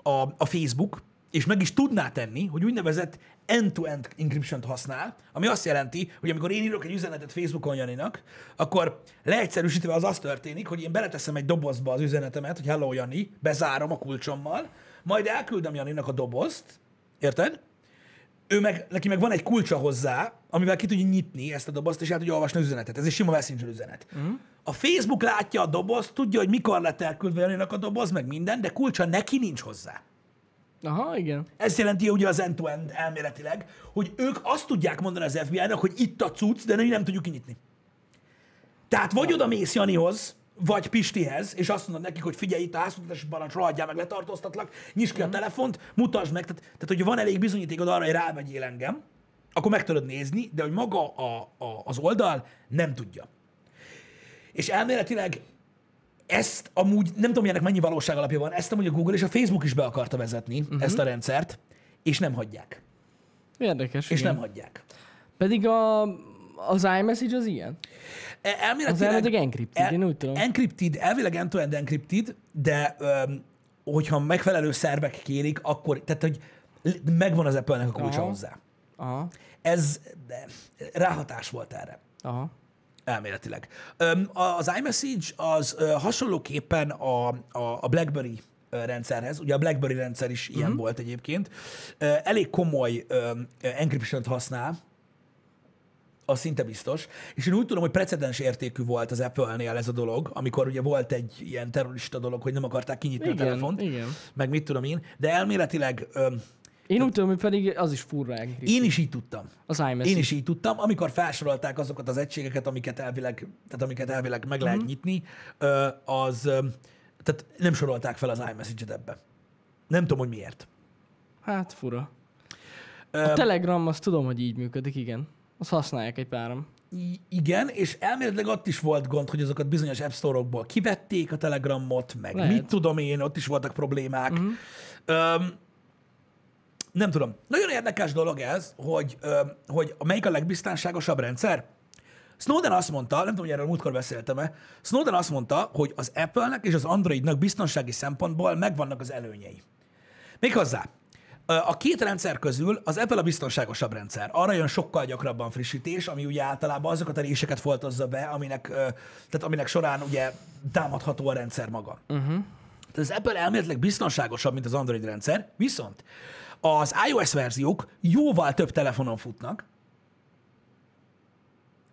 a, a Facebook, és meg is tudná tenni, hogy úgynevezett end-to-end encryption-t használ, ami azt jelenti, hogy amikor én írok egy üzenetet Facebookon Janinak, akkor leegyszerűsítve az az történik, hogy én beleteszem egy dobozba az üzenetemet, hogy hello Jani, bezárom a kulcsommal, majd elküldöm Janinak a dobozt, érted? Ő meg, neki meg van egy kulcsa hozzá, amivel ki tudja nyitni ezt a dobozt, és el tudja olvasni az üzenetet. Ez egy sima messenger üzenet. Uh-huh. A Facebook látja a dobozt, tudja, hogy mikor lett elküldve Janinak a doboz, meg minden, de kulcsa neki nincs hozzá. Aha, igen. Ez jelenti ugye az end-to-end elméletileg, hogy ők azt tudják mondani az FBI-nak, hogy itt a cucc, de mi nem tudjuk kinyitni. Tehát vagy oda mész Janihoz, vagy Pistihez, és azt mondod nekik, hogy figyelj, itt a házkutatási parancs, rohadjál meg, letartóztatlak, nyisd ki a telefont, mutasd meg. Tehát, tehát hogyha van elég bizonyítékod arra, hogy rávegyél engem, akkor meg tudod nézni, de hogy maga a, a, az oldal nem tudja. És elméletileg ezt amúgy, nem tudom, ennek mennyi valóság alapja van, ezt amúgy a Google és a Facebook is be akarta vezetni, uh-huh. ezt a rendszert, és nem hagyják. Érdekes, És igen. nem hagyják. Pedig a, az iMessage az ilyen? E- Az Elméletileg, encrypted, én úgy tudom. Encrypted, elvileg end-to-end encrypted, de öm, hogyha megfelelő szervek kérik, akkor, tehát hogy megvan az Apple-nek a kulcsa Aha. hozzá. Aha. Ez de, ráhatás volt erre. Aha. Elméletileg. Az iMessage az hasonlóképpen a, a, a BlackBerry rendszerhez, ugye a BlackBerry rendszer is ilyen volt egyébként, elég komoly encryption-t használ, az szinte biztos. És én úgy tudom, hogy precedens értékű volt az Apple-nél ez a dolog, amikor ugye volt egy ilyen terrorista dolog, hogy nem akarták kinyitni Igen, a telefont, igen. meg mit tudom én, de elméletileg öm, Én úgy tudom, hogy pedig az is encrypted. én is így tudtam. Az iMessage. Én is így tudtam, amikor felsorolták azokat az egységeket, amiket elvileg, tehát amiket elvileg meg lehet Mhm. nyitni, az, tehát nem sorolták fel az iMessage-et ebbe. Nem tudom, hogy miért. Hát fura. A Telegram, azt tudom, hogy így működik, igen. Azt használják egy páram. Igen, és elméletileg ott is volt gond, hogy azokat bizonyos App Store-okból kivették a Telegramot, meg Lehet. mit tudom én, ott is voltak problémák. Uh-huh. Nem tudom. Nagyon érdekes dolog ez, hogy, hogy melyik a legbiztonságosabb rendszer. Snowden azt mondta, nem tudom, hogy erről múltkor beszéltem-e, Snowden azt mondta, hogy az Apple-nek és az Androidnak biztonsági szempontból megvannak az előnyei. Méghozzá, a két rendszer közül az Apple a biztonságosabb rendszer. Arra jön sokkal gyakrabban frissítés, ami ugye általában azokat a réseket foltozza be, aminek, tehát aminek során ugye támadható a rendszer maga. Uh-huh. Tehát az Apple elméletileg biztonságosabb, mint az Android rendszer, viszont az iOS verziók jóval több telefonon futnak,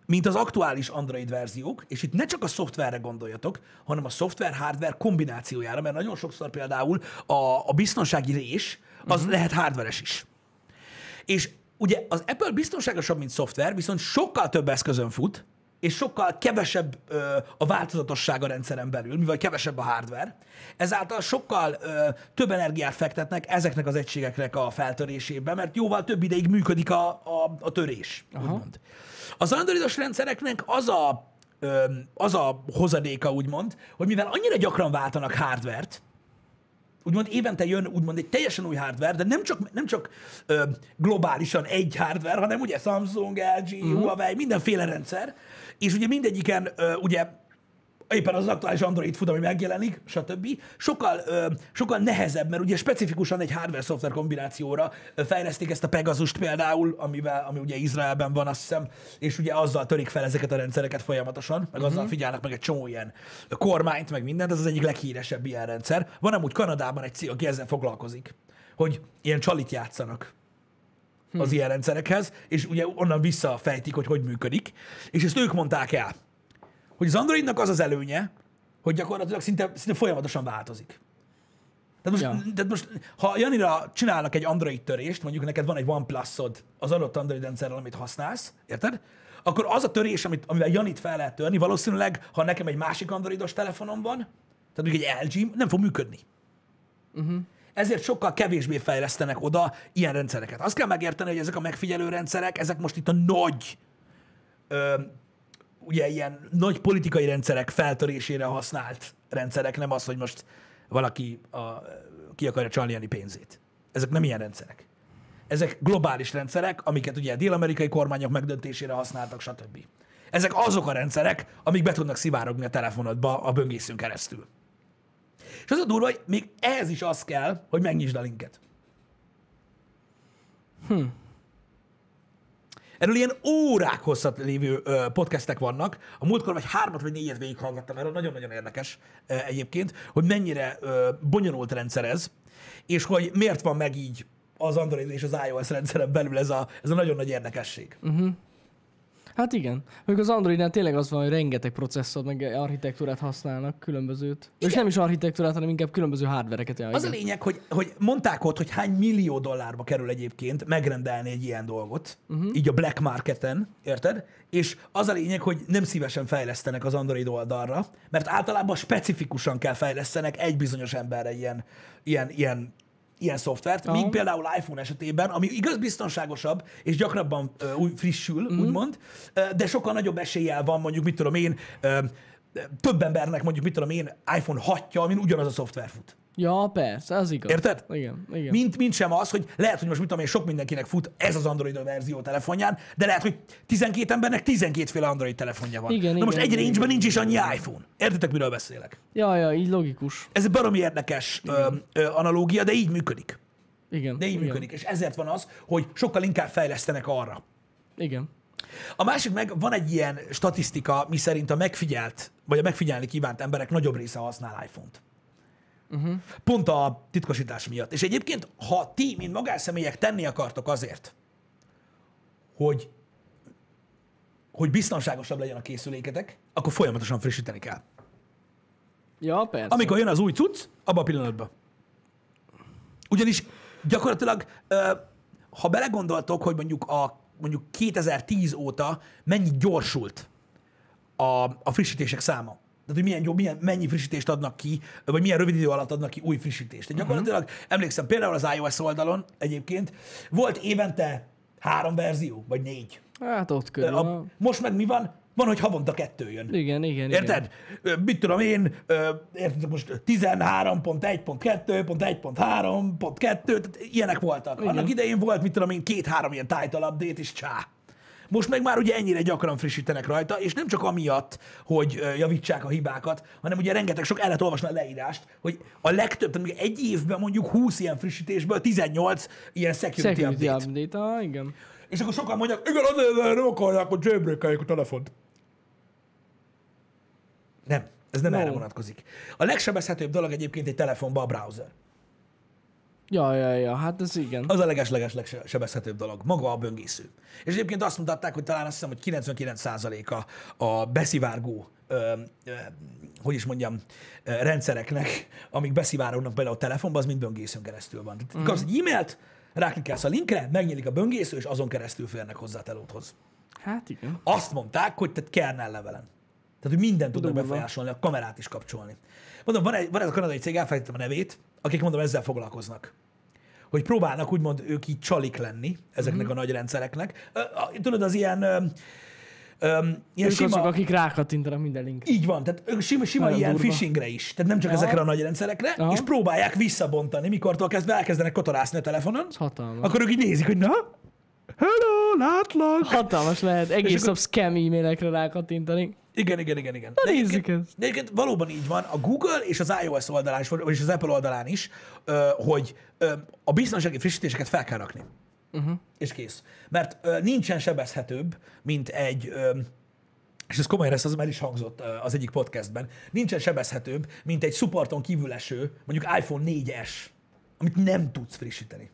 mint az aktuális Android verziók, és itt ne csak a szoftverre gondoljatok, hanem a szoftver-hardware kombinációjára, mert nagyon sokszor például a, a biztonsági rés az uh-huh. lehet hardveres is. És ugye az Apple biztonságosabb, mint szoftver, viszont sokkal több eszközön fut, és sokkal kevesebb ö, a változatosság a rendszeren belül, mivel kevesebb a hardware. Ezáltal sokkal ö, több energiát fektetnek ezeknek az egységeknek a feltörésébe, mert jóval több ideig működik a, a, a törés, úgymond. Az androidos rendszereknek az a, ö, az a hozadéka, úgymond, hogy mivel annyira gyakran váltanak hardvert, úgymond évente jön úgymond egy teljesen új hardware, de nem csak, nem csak ö, globálisan egy hardware, hanem ugye Samsung, LG, uh-huh. Huawei, mindenféle rendszer, és ugye mindegyiken ugye éppen az aktuális Android fut, ami megjelenik, stb. Sokkal, ö, sokkal nehezebb, mert ugye specifikusan egy hardware-szoftver kombinációra fejleszték ezt a Pegazust például, amivel, ami ugye Izraelben van, azt hiszem, és ugye azzal törik fel ezeket a rendszereket folyamatosan, meg azzal figyelnek meg egy csomó ilyen kormányt, meg mindent, ez az egyik leghíresebb ilyen rendszer. Van amúgy Kanadában egy cég, aki ezzel foglalkozik, hogy ilyen csalit játszanak az ilyen rendszerekhez, és ugye onnan visszafejtik, hogy hogy működik, és ezt ők mondták el, hogy az Androidnak az az előnye, hogy gyakorlatilag szinte, szinte folyamatosan változik. Tehát most, ja. tehát most, ha Janira csinálnak egy Android törést, mondjuk neked van egy OnePlus-od az adott Android rendszerrel, amit használsz, érted? Akkor az a törés, amit, amivel Janit fel lehet törni, valószínűleg, ha nekem egy másik Androidos telefonom van, tehát mondjuk egy LG, nem fog működni. Uh-huh. Ezért sokkal kevésbé fejlesztenek oda ilyen rendszereket. Azt kell megérteni, hogy ezek a megfigyelő rendszerek, ezek most itt a nagy ö, ugye ilyen nagy politikai rendszerek feltörésére használt rendszerek, nem az, hogy most valaki a, ki akarja csalni a pénzét. Ezek nem ilyen rendszerek. Ezek globális rendszerek, amiket ugye dél-amerikai kormányok megdöntésére használtak, stb. Ezek azok a rendszerek, amik be tudnak szivárogni a telefonodba a böngészőn keresztül. És az a durva, hogy még ehhez is az kell, hogy megnyisd a linket. Erről ilyen órák hosszat lévő podcastek vannak. A múltkor vagy hármat vagy négyet végighallgattam erről, nagyon-nagyon érdekes egyébként, hogy mennyire bonyolult rendszer ez, és hogy miért van meg így az Android és az iOS rendszeren belül ez a, ez a nagyon nagy érdekesség. Hát igen. Még az Androidnál tényleg az van, hogy rengeteg processzor, meg architektúrát használnak, különbözőt. És nem is architektúrát, hanem inkább különböző hardvereket. Az a igen. lényeg, hogy, hogy mondták ott, hogy hány millió dollárba kerül egyébként megrendelni egy ilyen dolgot, uh-huh. így a black marketen, érted? És az a lényeg, hogy nem szívesen fejlesztenek az Android oldalra, mert általában specifikusan kell fejlesztenek egy bizonyos emberre ilyen, ilyen, ilyen ilyen szoftvert, Aha. míg például iPhone esetében, ami igaz biztonságosabb, és gyakrabban ö, új, frissül, mm. úgymond, ö, de sokkal nagyobb eséllyel van mondjuk, mit tudom én, ö, több embernek mondjuk, mit tudom én, iPhone 6-ja, amin ugyanaz a szoftver fut. Ja, persze, az igaz. Érted? Igen, igen. Mint, mint sem az, hogy lehet, hogy most mit tudom én, sok mindenkinek fut ez az Android verzió telefonján, de lehet, hogy 12 embernek 12 féle Android telefonja van. Igen, Na most igen, egy igen, range igen, nincs is annyi iPhone. Értitek, miről beszélek? Ja, ja, így logikus. Ez egy baromi érdekes ö, ö, analógia, de így működik. Igen. De így igen. működik. És ezért van az, hogy sokkal inkább fejlesztenek arra. Igen. A másik meg van egy ilyen statisztika, mi szerint a megfigyelt, vagy a megfigyelni kívánt emberek nagyobb része használ iPhone-t. Uh-huh. Pont a titkosítás miatt. És egyébként, ha ti, mint magánszemélyek tenni akartok azért, hogy, hogy biztonságosabb legyen a készüléketek, akkor folyamatosan frissíteni kell. Ja, persze. Amikor jön az új cucc, abban a pillanatban. Ugyanis gyakorlatilag, ha belegondoltok, hogy mondjuk a mondjuk 2010 óta mennyi gyorsult a, a frissítések száma. Tehát, hogy milyen, jó, milyen, mennyi frissítést adnak ki, vagy milyen rövid idő alatt adnak ki új frissítést. Tehát gyakorlatilag, uh-huh. emlékszem, például az iOS oldalon egyébként volt évente három verzió, vagy négy. Hát ott körül. A, most meg mi van? Van, hogy havonta kettő jön. Igen, igen, Érted? Ö, Mit tudom én, érted most 13.1.2.1.3.2, tehát ilyenek voltak. Igen. Annak idején volt, mit tudom én, két-három ilyen title update, és csá. Most meg már ugye ennyire gyakran frissítenek rajta, és nem csak amiatt, hogy javítsák a hibákat, hanem ugye rengeteg sok el lehet olvasni a leírást, hogy a legtöbb, tehát egy évben mondjuk 20 ilyen frissítésből 18 ilyen security, Security update. update, ah, igen. És akkor sokan mondják, igen, azért nem akarják, hogy jailbreak a telefont. Nem, ez nem No. erre vonatkozik. A legsebezhetőbb dolog egyébként egy telefonban a browser. Ja, ja, ja, hát ez igen. Az a leges-leges legsebezhetőbb dolog, maga a böngésző. És egyébként azt mutatták, hogy talán azt hiszem, hogy 99%-a a beszivárgó, ö, ö, hogy is mondjam, ö, rendszereknek, amik beszivárognak bele a telefonba, az mind böngészőn keresztül van. Tehát Mhm. kapsz egy e-mailt, ráklikálsz a linkre, megnyílik a böngésző, és azon keresztül férnek hozzá telódhoz. Hát igen. Azt mondták, hogy tehát kernel levelen. Tehát, hogy mindent tudnak befolyásolni, a kamerát is kapcsolni. Mondom, van, egy, van ez a kanadai cég, elfelejtettem a nevét, akik mondom ezzel foglalkoznak. Hogy próbálnak úgymond ők így csalik lenni ezeknek Mhm. a nagy rendszereknek. Tudod, az ilyen, ö, ö, ilyen Ők sima, azok, akik rákattintanak minden linkre. így van, tehát ők sima, sima Nagyon ilyen durva. phishingre is, tehát nem csak Aha. ezekre a nagy rendszerekre, Aha. és próbálják visszabontani, mikortól kezdve elkezdenek kotorászni a telefonon, hatalmas. akkor ők így nézik, hogy na, hello, látlak. Hatalmas lehet. Egész akkor- nap scam e-mailekre rákattintani. Igen, igen, igen, igen. Na, nézzük ezt. de egyébként valóban így van, a Google és az iOS oldalán is, vagyis az Apple oldalán is, hogy a biztonsági frissítéseket fel kell rakni. Uh-huh. És kész. Mert nincsen sebezhetőbb, mint egy, és ez komoly lesz, az már is hangzott az egyik podcastben, nincsen sebezhetőbb, mint egy supporton kívül eső, mondjuk iPhone 4S, amit nem tudsz frissíteni.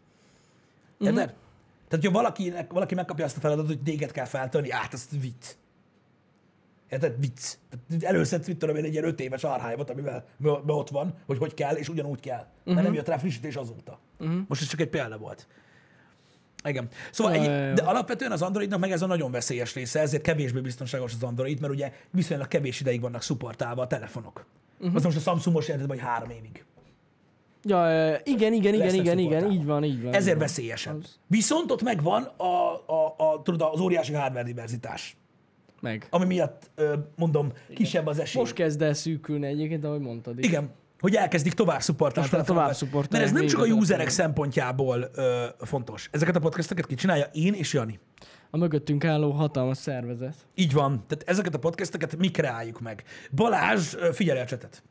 Érted? Mhm. Uh-huh. Tehát, hogyha valakinek, valaki megkapja azt a feladatot, hogy téged kell feltölni, át, az vicc. Érted? Vicc. Előszedsz, mit tudom én, egy ilyen öt éves arhályvat, amivel amivel ott van, hogy hogy kell, és ugyanúgy kell. Uh-huh. Mert nem jött rá frissítés azóta. Uh-huh. Most ez csak egy példa volt. Igen. Szóval egy, de alapvetően az Androidnak meg ez a nagyon veszélyes része, ezért kevésbé biztonságos az Android, mert ugye viszonylag kevés ideig vannak szupportálva a telefonok. Uh-huh. Az most a Samsungos jelentett, vagy három évig. Ja, igen, igen, igen, igen, igen, így van, így van. Ezért veszélyesebb. Az. Viszont ott megvan a, a, a, tudod, az óriási hardware diverzitás, Meg. ami miatt mondom, kisebb az esély. Most kezd el szűkülni egyébként, ahogy mondtad is. Igen, hogy elkezdik tovább szupportálni. Most már tovább telefonokat. szupportálják Mert ez nem csak a userek szempontjából ö, fontos. Ezeket a podcasteket ki csinálja? Én és Jani. A mögöttünk álló hatalmas szervezet. Így van. Tehát ezeket a podcasteket mi kreáljuk meg. Balázs ö, figyeli a csetet.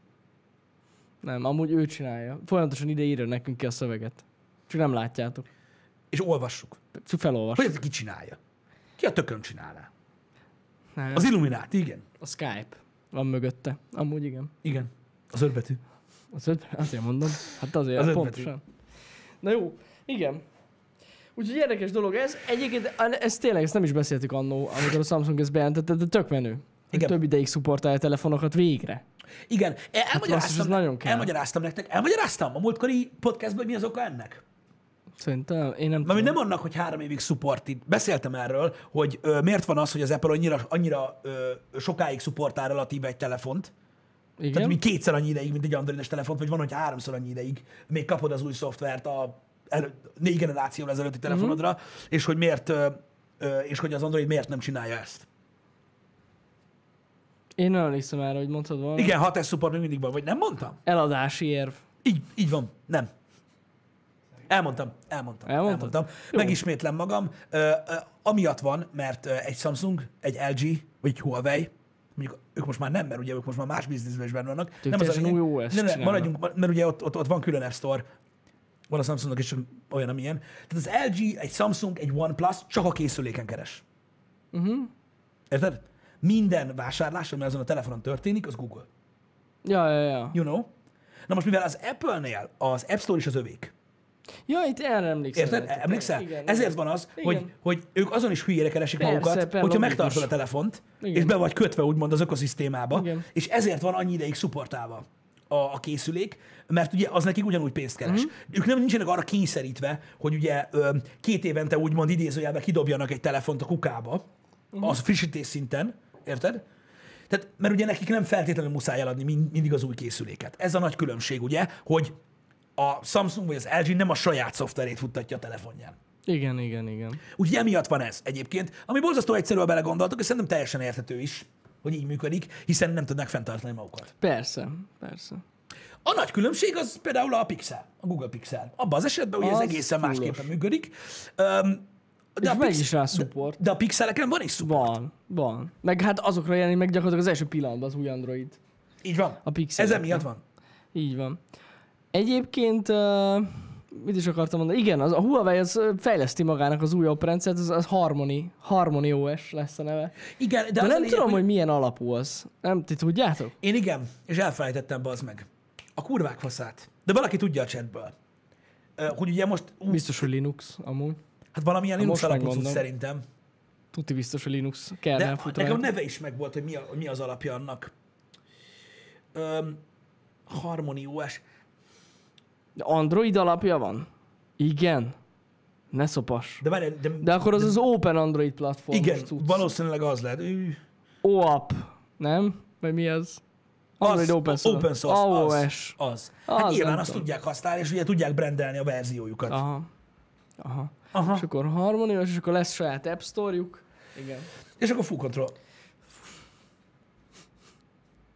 Nem, amúgy ő csinálja. Folyamatosan ide írja nekünk ki a szöveget. Csak nem látjátok. És olvassuk. Csak felolvas. Hogy ez ki csinálja? Ki a tökön csinálná? Nem, Az Illuminati, igen. a Skype van mögötte. Amúgy igen. Igen. Az ötbetű. Az öt, azért mondom. Hát azért, Az pontosan. Na jó, igen. Úgyhogy érdekes dolog ez. Egyébként ez tényleg, ezt nem is beszéltük annó, amikor a Samsung ezt bejelentette, de tök menő. Igen. Több ideig szupportálja a telefonokat végre. Igen. E- basszus, Elmagyaráztam, ez nagyon kell. elmagyaráztam nektek. Elmagyaráztam a múltkori podcastban, hogy mi az oka ennek? Szerintem én nem Mármint nem annak, hogy három évig supportid. Beszéltem erről, hogy ö, miért van az, hogy az Apple annyira, annyira ö, sokáig supportál relatíve egy telefont. Igen? Tehát mi kétszer annyi ideig, mint egy androides telefont, vagy van, hogy háromszor annyi ideig még kapod az új szoftvert a négy generációval ezelőtti Mhm. telefonodra, uh-huh. és hogy miért ö, ö, és hogy az Android miért nem csinálja ezt. Én nem emlékszem erre, hogy mondtad volna. Igen, 6S support még mindig van, vagy nem mondtam? Eladási érv. Így, így van, nem. Elmondtam, elmondtam. Elmondtad? elmondtam. Megismétlem magam. Ö, ö, amiatt van, mert ö, egy Samsung, egy LG, vagy egy Huawei, mondjuk ők most már nem, mert ugye ők most már más bizniszben is benne vannak. Ők nem az a új OS-t nem, nem, maradjunk, mert ugye ott, ott, ott van külön App Store, van a Samsungnak is olyan, amilyen. Tehát az LG, egy Samsung, egy OnePlus csak a készüléken keres. Uh-huh. Érted? Minden vásárlás, ami azon a telefonon történik, az Google. Ja, ja, ja. You know? Na most, mivel az Apple-nél az App Store is az övék, Ja, itt erre emlékszem. Érted? Érted? Emlékszel? Igen, Ezért igen. van az, Igen. hogy, hogy ők azon is hülyére keresik Persze, magukat, per hogyha logikus. megtartod a telefont, Igen. és be vagy kötve úgymond az ökoszisztémába, Igen. és ezért van annyi ideig szupportálva a, a készülék, mert ugye az nekik ugyanúgy pénzt keres. Mhm. Ők nem nincsenek arra kényszerítve, hogy ugye ö, két évente úgymond idézőjelbe kidobjanak egy telefont a kukába, Mhm. az frissítés szinten, érted? Tehát, mert ugye nekik nem feltétlenül muszáj eladni mind- mindig az új készüléket. Ez a nagy különbség, ugye, hogy a Samsung vagy az LG nem a saját szoftverét futtatja a telefonján. Igen, igen, igen. Úgyhogy emiatt van ez egyébként, ami borzasztó egyszerű, ha belegondoltok, és szerintem teljesen érthető is, hogy így működik, hiszen nem tudnak fenntartani magukat. Persze, persze. A nagy különbség az például a Pixel, a Google Pixel. Abban az esetben, hogy ez egészen fullos. másképpen működik. Öm, És a megy Pix- is rá support. De, de a pixeleken van is support. Van, van. Meg hát azokra jelenik meg gyakorlatilag az első pillanatban az új Android. Így van. A Pixel. Ez emiatt van. Így van. Egyébként, uh, mit is akartam mondani? Igen, az, a Huawei az fejleszti magának az új operendszert, az, az Harmony, Harmony OS lesz a neve. Igen, de, De a nem tudom, hogy milyen alapú az. Nem, ti tudjátok? Én igen, és elfelejtettem az meg. A kurvák faszát. De valaki tudja a chatből. Hogy ugye most, ú, Biztos, hogy Linux amúgy. hát valamilyen Linux most alapú cucc megmondom. szerintem. Tuti biztos, hogy Linux De kernel fut nekem a neve is megvolt, hogy mi, a, hogy mi az alapja annak. Öm, Harmony OS. De Android alapja van? Igen. Ne szopas. De, várj, de, De akkor az az Open Android platform. igen, valószínűleg az lehet. Ű, OAP, nem? Vagy mi az? Android az, Open Source. Open source, AOS. az. az. Hát Az, nyilván azt tudom. tudják használni, és ugye tudják brendelni a verziójukat. Aha. Aha. Aha. És akkor harmoniós, és akkor lesz saját App Store-juk. Igen. És akkor full control.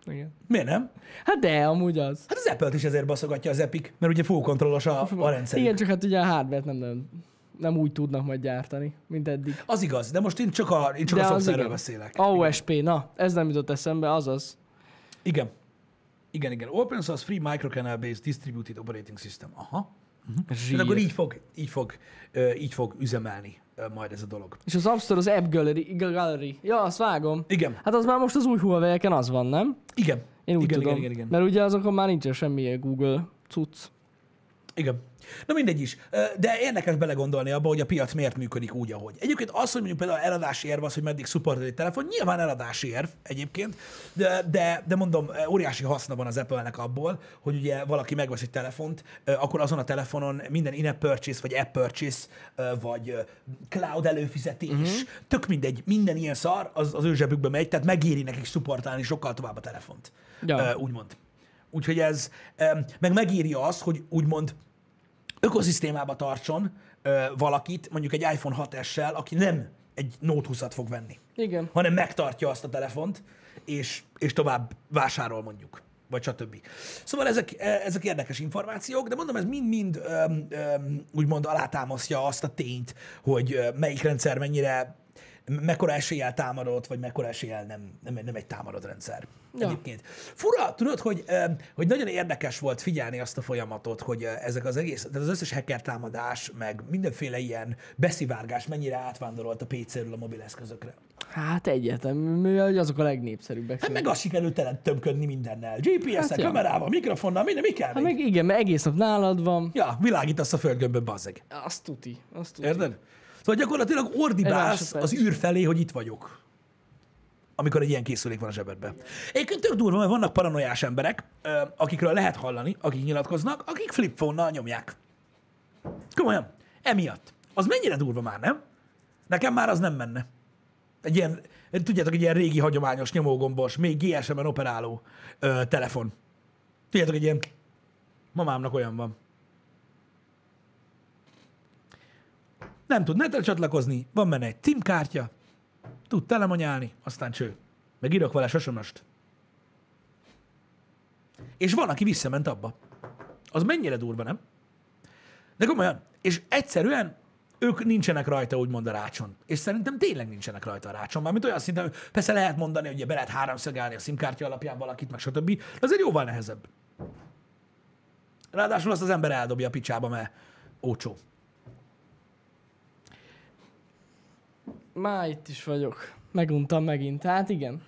Igen. Miért nem? Hát de, amúgy az. Hát az Apple-t is ezért baszogatja az Epic, mert ugye full kontrollos a, a rendszer. Igen, csak hát ugye a hardware nem nagyon nem úgy tudnak majd gyártani, mint eddig. Az igaz, de most én csak a, én csak De a szoftverről igen. beszélek. AOSP, na, ez nem jutott eszembe, azaz. Igen. Igen, igen. Open source free microkernel based distributed operating system. Aha. Zsír. Tehát akkor így fog, így fog, így fog üzemelni majd ez a dolog. És az App Store az App Gallery, Gallery. Ja, azt vágom. Igen. Hát az már most az új huawei az van, nem? Igen. Én úgy igen, tudom. igen, igen, igen. Mert ugye azokon már nincsen semmi Google cucc. Igen. Na mindegy is. De érdekes belegondolni abba, hogy a piac miért működik úgy, ahogy. Egyébként az, hogy mondjuk például eladási érv az, hogy meddig supportol egy telefon, nyilván eladási érv egyébként, de, de, de mondom, óriási haszna van az Apple-nek abból, hogy ugye valaki megvesz egy telefont, akkor azon a telefonon minden in-app purchase, vagy app purchase, vagy cloud előfizetés, uh-huh. tök mindegy, minden ilyen szar, az, az ő zsebükbe megy, tehát megéri nekik supportálni sokkal tovább a telefont. Ja. Úgymond. Úgyhogy ez, meg megéri az, hogy úgymond ökoszisztémába tartson valakit, mondjuk egy iPhone 6S-sel, aki nem egy Note 20-at fog venni, Igen. hanem megtartja azt a telefont, és, és tovább vásárol mondjuk, vagy stb. Szóval ezek, e, ezek érdekes információk, de mondom, ez mind-mind öm, öm, úgymond alátámasztja azt a tényt, hogy melyik rendszer mennyire, mekkora eséllyel támadott, vagy mekkora eséllyel nem, nem, nem egy támadott rendszer. Ja. Egyébként. Fura, tudod, hogy, hogy nagyon érdekes volt figyelni azt a folyamatot, hogy ezek az egész, tehát az összes hacker támadás, meg mindenféle ilyen beszivárgás mennyire átvándorolt a PC-ről a mobileszközökre. Hát egyetem, hogy azok a legnépszerűbbek. Hát meg azt sikerült tele tömködni mindennel. GPS-el, Hát kamerával, mikrofonnal, minden, mi kell Hát még? igen, mert egész nap nálad van. Ja, világítasz a földgömbön, bazzeg. Azt tuti, azt tuti. Érted? Szóval gyakorlatilag ordibálsz az űr felé, hogy itt vagyok. Amikor egy ilyen készülék van a zsebedben. Egyébként tök durva, mert vannak paranoiás emberek, akikről lehet hallani, akik nyilatkoznak, akik flipphone-nal nyomják. Komolyan. Emiatt. Az mennyire durva már, nem? Nekem már az nem menne. Egy ilyen, tudjátok, egy ilyen régi hagyományos nyomógombos, még GSM-en operáló ö, telefon. Tudjátok, egy ilyen mamámnak olyan van. Nem tud netre csatlakozni, van benne egy SIM kártya, tud telemonyálni, aztán cső. Meg írok vele sosonost. És van, aki visszament abba. Az mennyire durva, nem? De komolyan. És egyszerűen ők nincsenek rajta, úgymond a rácson. És szerintem tényleg nincsenek rajta a rácson. Mármint olyan szinten, persze lehet mondani, hogy be lehet háromszögelni a SIM-kártya alapján valakit, meg stb. De azért jóval nehezebb. Ráadásul azt az ember eldobja a picsába, mert ócsó. Már itt is vagyok. Meguntam megint. Hát igen.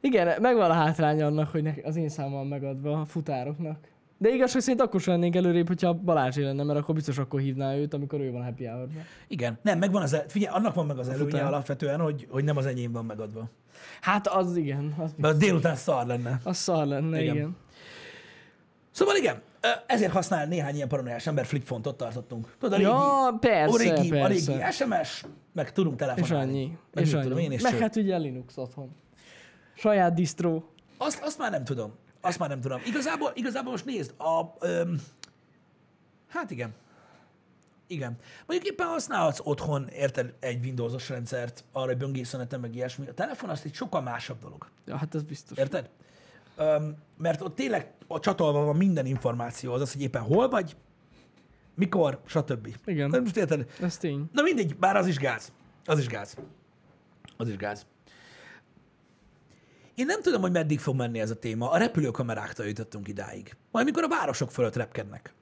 Igen, megvan a hátrány annak, hogy az én számom megadva a futároknak. De igazság szerint akkor sem lennénk előrébb, hogyha Balázs lenne, mert akkor biztos akkor hívná őt, amikor ő van happy hour Igen. Nem, megvan az, el... figyelj, annak van meg az előnye futár. alapvetően, hogy, hogy nem az enyém van megadva. Hát az igen, az, Mert délután szar lenne. az szar lenne, Igen. igen. Szóval igen, ezért használ néhány ilyen paranoiás ember flipfontot tartottunk. Tudod, a régi, Ja, persze, a régi, a persze. régi SMS, meg tudunk És telefonálni. annyi. Meg és annyi. tudom én, és Meg hát ugye Linux otthon. Saját disztró. Azt, azt már nem tudom. Azt már nem tudom. Igazából, igazából most nézd, a, öm, hát igen. Igen. Mondjuk éppen használhatsz otthon, érted, egy Windows-os rendszert, arra, hogy böngészönetem, meg ilyesmi. A telefon az egy sokkal másabb dolog. Ja, hát ez biztos. Érted? Mert ott tényleg a csatolva van minden információ, az az, hogy éppen hol vagy, mikor, stb. Igen. Most érted? Ez tény. Na mindegy, bár az is gáz. Az is gáz. Az is gáz. Én nem tudom, hogy meddig fog menni ez a téma. A repülőkameráktól jutottunk idáig. Majd mikor a városok fölött repkednek.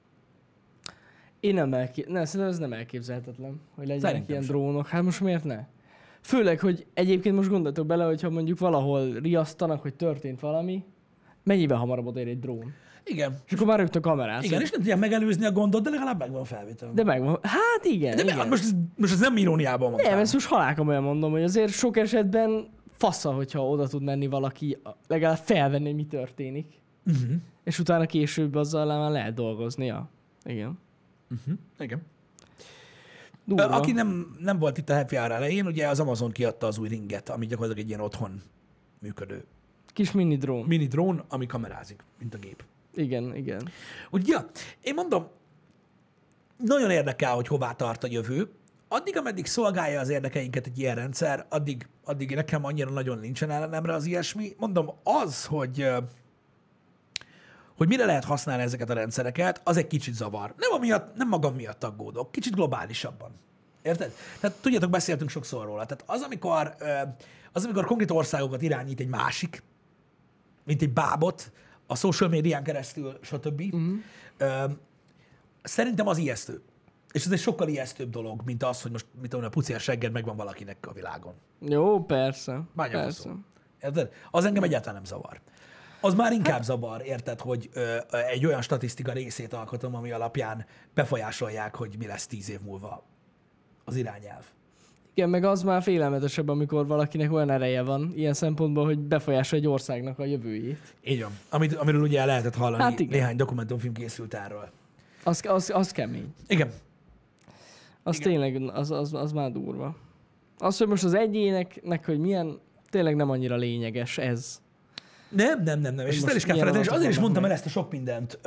Én nem elkép... Ne, szerintem ez nem elképzelhetetlen, hogy legyenek Szerintem ilyen sem. drónok. Hát most miért ne? Főleg, hogy egyébként most gondoltok bele, hogyha mondjuk valahol riasztanak, hogy történt valami, mennyivel hamarabb odaér egy drón. Igen. És akkor már rögtön kamerát. Igen, és nem tudják megelőzni a gondot, de legalább megvan felvétel. De megvan. Hát igen, de igen. most, most ez nem iróniában mondtam. Nem, ezt most halálkomolyan mondom, hogy azért sok esetben fasza, hogyha oda tud menni valaki, legalább felvenni, hogy mi történik. Uh-huh. És utána később azzal már lehet dolgozni. Ja. Igen. Uh-huh. Igen. Durva. Aki nem, nem volt itt a Happy Hour elején, ugye az Amazon kiadta az új ringet, ami gyakorlatilag egy ilyen otthon működő Kis mini drón. mini drón, ami kamerázik, mint a gép. Igen, igen. Ugye, ja, én mondom, nagyon érdekel, hogy hová tart a jövő. Addig, ameddig szolgálja az érdekeinket egy ilyen rendszer, addig, addig nekem annyira nagyon nincsen ellenemre az ilyesmi. Mondom, az, hogy, hogy mire lehet használni ezeket a rendszereket, az egy kicsit zavar. Nem, amiatt, nem magam miatt aggódok, kicsit globálisabban. Érted? Tehát tudjátok, beszéltünk sokszor róla. Tehát az, amikor, az, amikor konkrét országokat irányít egy másik, mint egy bábot, a social médián keresztül, stb. Uh-huh. Szerintem az ijesztő. És ez egy sokkal ijesztőbb dolog, mint az, hogy most mit tudom, a pucér segged megvan valakinek a világon. Jó, persze. Bánja persze. Érted? Az engem egyáltalán nem zavar. Az már inkább zavar, érted, hogy ö, egy olyan statisztika részét alkotom, ami alapján befolyásolják, hogy mi lesz tíz év múlva az irányelv. Igen, meg az már félelmetesebb, amikor valakinek olyan ereje van, ilyen szempontból, hogy befolyásolja egy országnak a jövőjét. Így van. Amit, amiről ugye el lehetett hallani, Hát igen. néhány dokumentumfilm készült erről. Az, az, az kemény. Igen. Az Igen. tényleg, az, az, az már durva. Az, hogy most az egyéneknek, hogy milyen, tényleg nem annyira lényeges ez. Nem, nem, nem, nem. És ezt el is kell felejteni, és azért is mondtam el meg? ezt a sok mindent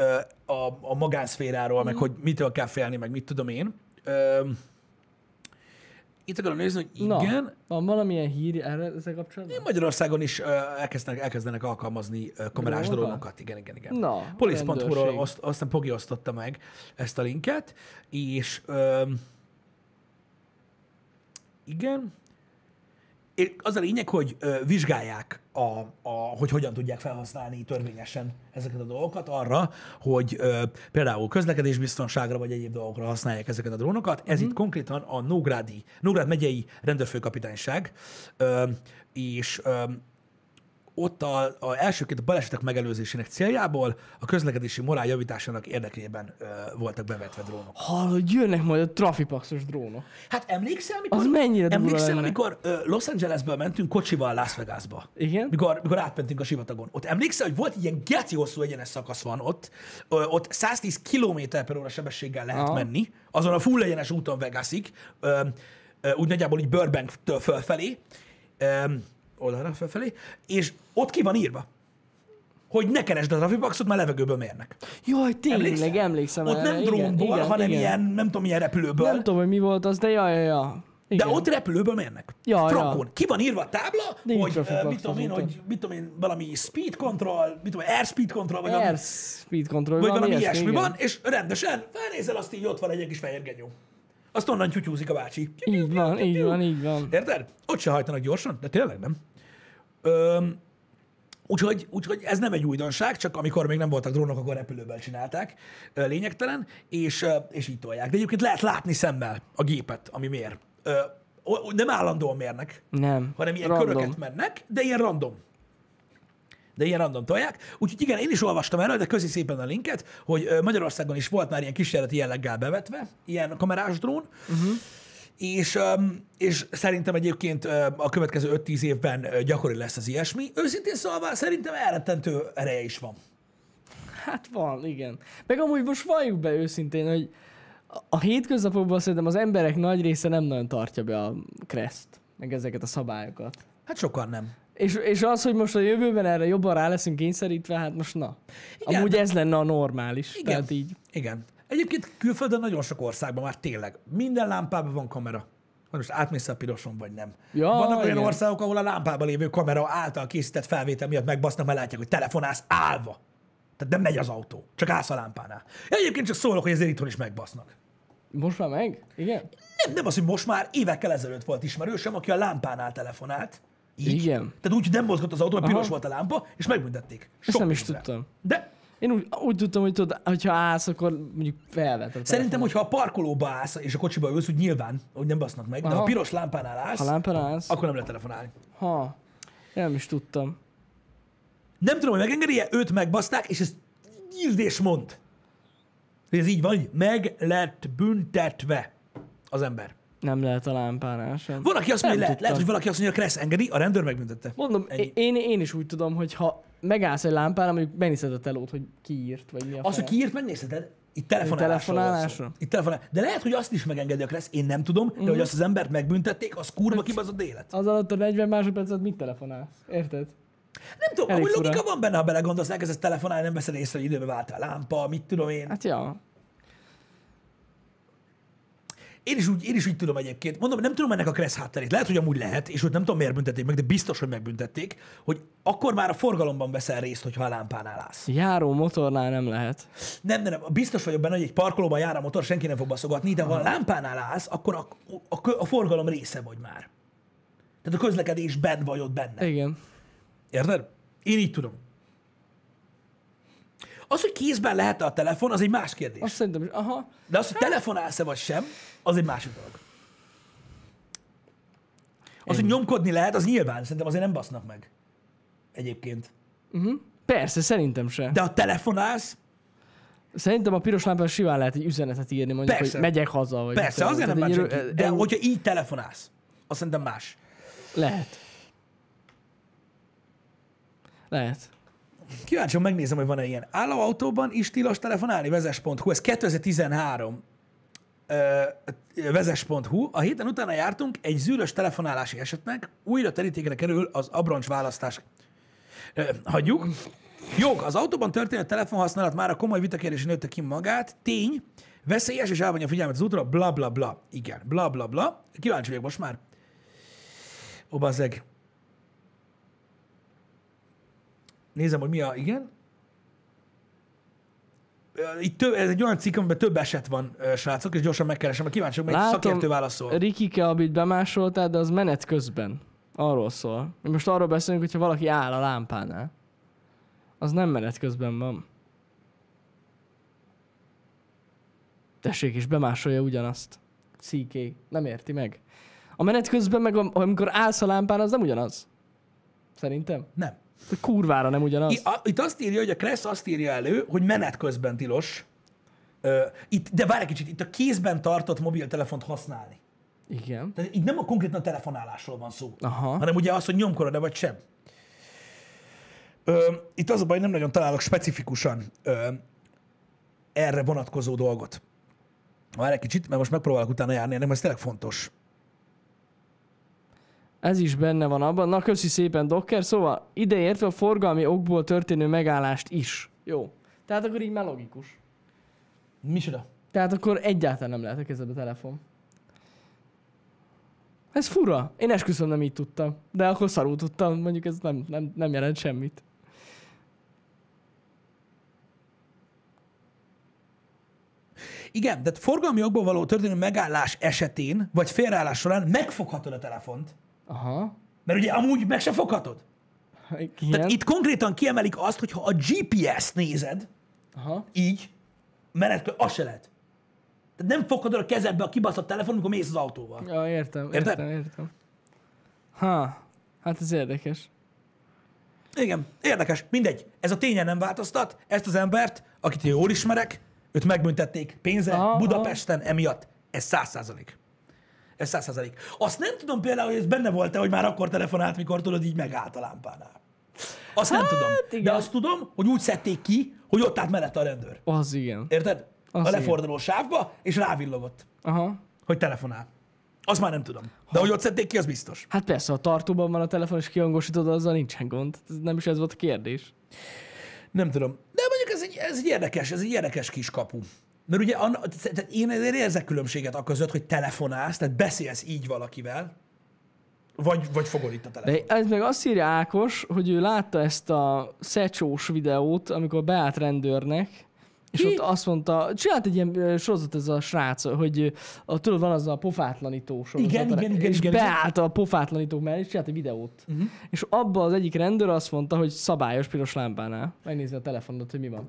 a, a magánszféráról, meg hogy mitől kell félni, meg mit tudom én. Ö, itt akarom nézni, hogy Na, igen, van valamilyen hír erre ezzel kapcsolatban? Magyarországon is elkezdenek, elkezdenek alkalmazni kamerás Drónokat? drónokat. Igen, igen, igen. Na, Police.hu-ról azt, aztán Pogi osztotta meg ezt a linket, és ö, igen, az a lényeg, hogy vizsgálják, a, a, hogy hogyan tudják felhasználni törvényesen ezeket a dolgokat arra, hogy ö, például közlekedésbiztonságra vagy egyéb dolgokra használják ezeket a drónokat. Ez itt konkrétan a Nógrádi, Nógrád megyei rendőrfőkapitányság, ö, és ö, ott a, a elsőként a balesetek megelőzésének céljából a közlekedési morál javításának érdekében ö, voltak bevetve drónok. Hallod, jönnek majd a trafipaxos drónok. Hát emlékszel, amikor, Az mennyire emlékszel, lenne? amikor ö, Los Angelesből mentünk kocsival Las Vegasba? Igen? Mikor, mikor átmentünk a sivatagon. Ott emlékszel, hogy volt ilyen geci hosszú egyenes szakasz van ott, ö, ott 110 km per óra sebességgel lehet Aha. menni, azon a full egyenes úton Vegasig, ö, ö, úgy nagyjából így Burbank-től fölfelé, ö, oldalra fölfelé, és ott ki van írva, hogy ne keresd a trafipaxot, mert levegőből mérnek. Jaj, tényleg, Emlékszel? emlékszem Ott nem drónból, igen, hanem igen. ilyen, nem tudom, milyen repülőből. Nem tudom, hogy mi volt az, de ja, ja, ja. De Igen. ott repülőből mérnek. Ja, Frankon. ja. Ki van írva a tábla, Nincs hogy uh, mit tudom én, hogy mit tudom én, valami speed control, mit tudom, air speed control, vagy, Air valami, speed control, vagy valami ilyesmi igen. van, és rendesen felnézel, azt így ott van egy kis fehér genyó. Azt onnan tyutyúzik a bácsi. Így van, így van, így van. Érted? Ott se hajtanak gyorsan, de tényleg nem. Öm, úgyhogy, úgyhogy ez nem egy újdonság, csak amikor még nem voltak drónok, akkor repülővel csinálták, lényegtelen, és, és így tolják. De egyébként lehet látni szemmel a gépet, ami mér. Nem állandóan mérnek, Nem. hanem ilyen Random. köröket mennek, de ilyen random. De ilyen random tolják. Úgyhogy igen, én is olvastam erről, de közi szépen a linket, hogy Magyarországon is volt már ilyen kísérleti jelleggel bevetve, ilyen kamerás drón, uh-huh. És, és szerintem egyébként a következő 5-10 évben gyakori lesz az ilyesmi. Őszintén szólva szerintem elrettentő ereje is van. Hát van, igen. Meg amúgy most valljuk be őszintén, hogy a- a hétköznapokban szerintem az emberek nagy része nem nagyon tartja be a kreszt, meg ezeket a szabályokat. Hát sokan nem. És, és az, hogy most a jövőben erre jobban rá leszünk kényszerítve, hát most na. Igen, Amúgy de- ez lenne a normális. Igen. Tehát így. Igen. Egyébként külföldön nagyon sok országban már tényleg minden lámpában van kamera. Hogy Most átmész a piroson, vagy nem. Ja, Vannak olyan igen. országok, ahol a lámpában lévő kamera által készített felvétel miatt megbasznak, mert látják, hogy telefonálsz állva. Tehát nem megy az autó, csak állsz a lámpánál. Egyébként csak szólok, hogy ezért itthon is megbasznak. Most már meg? Igen? Nem, nem az, hogy most már évekkel ezelőtt volt ismerősöm, aki a lámpánál telefonált. Így. Igen. Tehát úgy, hogy nem mozgott az autó, mert piros volt a lámpa, és megbüntették. Ezt nem is tudtam. De Én úgy, úgy tudtam, hogy tudod, hogyha állsz, akkor mondjuk felvet. Szerintem, hogyha a parkolóba állsz, és a kocsiba ülsz, úgy nyilván, hogy nem basznak meg, de ha a Aha. piros lámpánál állsz, Ha lámpán állsz, akkor nem lehet telefonálni. ha. Nem is tudtam. Nem tudom, hogy megengedi-e, őt megbaszták, és ez írd és mond. Ez így van, hogy meg lett büntetve az ember. Nem lehet a lámpánál sem. Van, aki azt mondja, lehet, lehet, hogy valaki azt mondja, Kressz engedi, a rendőr megbüntette. Mondom, Ennyi. én, én is úgy tudom, hogy ha megállsz egy lámpánál, mondjuk megnézed a telót, hogy kiírt, vagy mi a Az, hogy kiírt, megnézheted. Itt telefonálásról. Telefonálásra? Itt telefonál. De lehet, hogy azt is megengedi a Kressz, én nem tudom, de Mhm. hogy azt az embert megbüntették, az kurva kibaszott élet. Az alatt a 40 másodpercet mit telefonálsz? Érted? Nem tudom, Elég amúgy logika van benne, ha belegondolsz, elkezdesz telefonálni, nem veszed észre, hogy időbe vált a lámpa, mit tudom én. Hát ja. Én is, úgy, én is úgy tudom egyébként. Mondom, nem tudom ennek a kressz hátterét. Lehet, hogy amúgy lehet, és ott nem tudom, miért büntették meg, de biztos, hogy megbüntették, hogy akkor már a forgalomban veszel részt, hogyha a lámpánál állsz. Járó motornál nem lehet. Nem, nem, nem, biztos vagyok benne, hogy egy parkolóban jár a motor, senki nem fog baszogatni, de ha a lámpánál állsz, akkor a, a, a, a forgalom része vagy már. Tehát a közlekedésben vagy ott benne. Igen. Érted? Én így tudom. Az, hogy kézben lehet a telefon, az egy más kérdés. Azt szerintem. Aha. De az, hogy telefonálsz-e vagy sem, az egy másik dolog. Az, hogy nyomkodni lehet, az nyilván, szerintem azért nem basznak meg. Egyébként. Uh-huh. Persze, szerintem se. De ha telefonálsz, Szerintem a piros lámpán simán lehet egy üzenetet írni, mondjuk, Persze. hogy megyek haza. Vagy persze, azért nem más egy. De hogyha így telefonálsz, azt szerintem más. Lehet. Lehet. Kíváncsi, megnézem, hogy van-e ilyen. Állóautóban is tilos telefonálni, vezes.hu, ez 2013 ö, vezes.hu. A héten utána jártunk egy zűrös telefonálási esetnek, újra terítékre kerül az abroncs választás. Hagyjuk. Jog, az autóban történő telefonhasználat már a komoly vitakérdési nőtte ki magát. Tény, veszélyes és elvonja a figyelmet az útra, bla bla bla. Igen, bla bla bla. Kíváncsi vagyok most már. Ó, bazzeg. Nézem, hogy mi a... Igen? Itt több, ez egy olyan cikk, amiben több eset van, srácok, és gyorsan megkeresem, mert kíváncsi vagyok, melyik szakértő válaszol. Rikike, amit bemásoltál, de az menet közben. Arról szól. Most arról beszélünk, hogyha valaki áll a lámpánál. Az nem menet közben van. Tessék, és bemásolja ugyanazt. CK. Nem érti meg. A menet közben meg, am- amikor állsz a lámpán, az nem ugyanaz. Szerintem. Nem. Kurvára nem ugyanaz. I, a, itt azt írja, hogy a Kressz azt írja elő, hogy menet közben tilos. Ö, itt, de várj egy kicsit, itt a kézben tartott mobiltelefont használni. Igen. Tehát itt nem a konkrétan a telefonálásról van szó, Aha. hanem ugye az, hogy nyomkorod-e vagy sem. Ö, itt az a baj, nem nagyon találok specifikusan ö, erre vonatkozó dolgot. Várj egy kicsit, mert most megpróbálok utána járni, nem ez tényleg fontos. Ez is benne van abban. Na, köszi szépen, Docker. Szóval ideértve a forgalmi okból történő megállást is. Jó. Tehát akkor így már logikus. Micsoda? Tehát akkor egyáltalán nem lehet a kezedbe telefon. Ez fura. Én esküszöm nem így tudtam. De akkor szarul tudtam. Mondjuk ez nem, nem, nem jelent semmit. Igen, de forgalmi okból való történő megállás esetén, vagy félreállás során megfoghatod a telefont. Aha. Mert ugye amúgy meg se foghatod. Igen. Tehát itt konkrétan kiemelik azt, hogy ha a GPS-t nézed, Aha. így, menet, az se lehet. Tehát nem foghatod a kezedbe a kibaszott telefon, amikor mész az autóval. Ja, értem, Érted? értem, értem. Ha, hát ez érdekes. Igen, érdekes, mindegy. Ez a tényen nem változtat. Ezt az embert, akit jól ismerek, őt megbüntették pénzre Aha, Budapesten emiatt. Ez száz százalék. Ez száz százalék. Azt nem tudom például, hogy ez benne volt-e, hogy már akkor telefonált, mikor tudod, így megállt a lámpánál. Azt nem tudom. De igen. azt tudom, hogy úgy szedték ki, hogy ott állt mellette a rendőr. Az igen. Érted? Az a leforduló sávba, és rávillogott, Aha. hogy telefonál. Azt már nem tudom. De hogy ott szedték ki, az biztos. Hát persze, ha tartóban van a telefon, és kihangosítod, azzal nincsen gond. Ez nem is ez volt a kérdés. Nem tudom. De mondjuk ez egy, ez egy érdekes, ez egy érdekes kis kapu. Mert ugye anna, tehát én azért érzek különbséget a között, hogy telefonálsz, tehát beszélsz így valakivel, vagy, vagy fogod itt a telefon. De ez meg azt írja Ákos, hogy ő látta ezt a szecsós videót, amikor beállt rendőrnek, és Ki? ott azt mondta, csinált egy ilyen sorozat ez a srác, hogy a, tudod, van az a pofátlanító sorozat. Igen, igen, igen, És igen, igen. beállt a pofátlanítók mellé, és csinált egy videót. Uh-huh. És abban az egyik rendőr azt mondta, hogy szabályos piros lámpánál. Megnézi a telefonot, hogy mi van.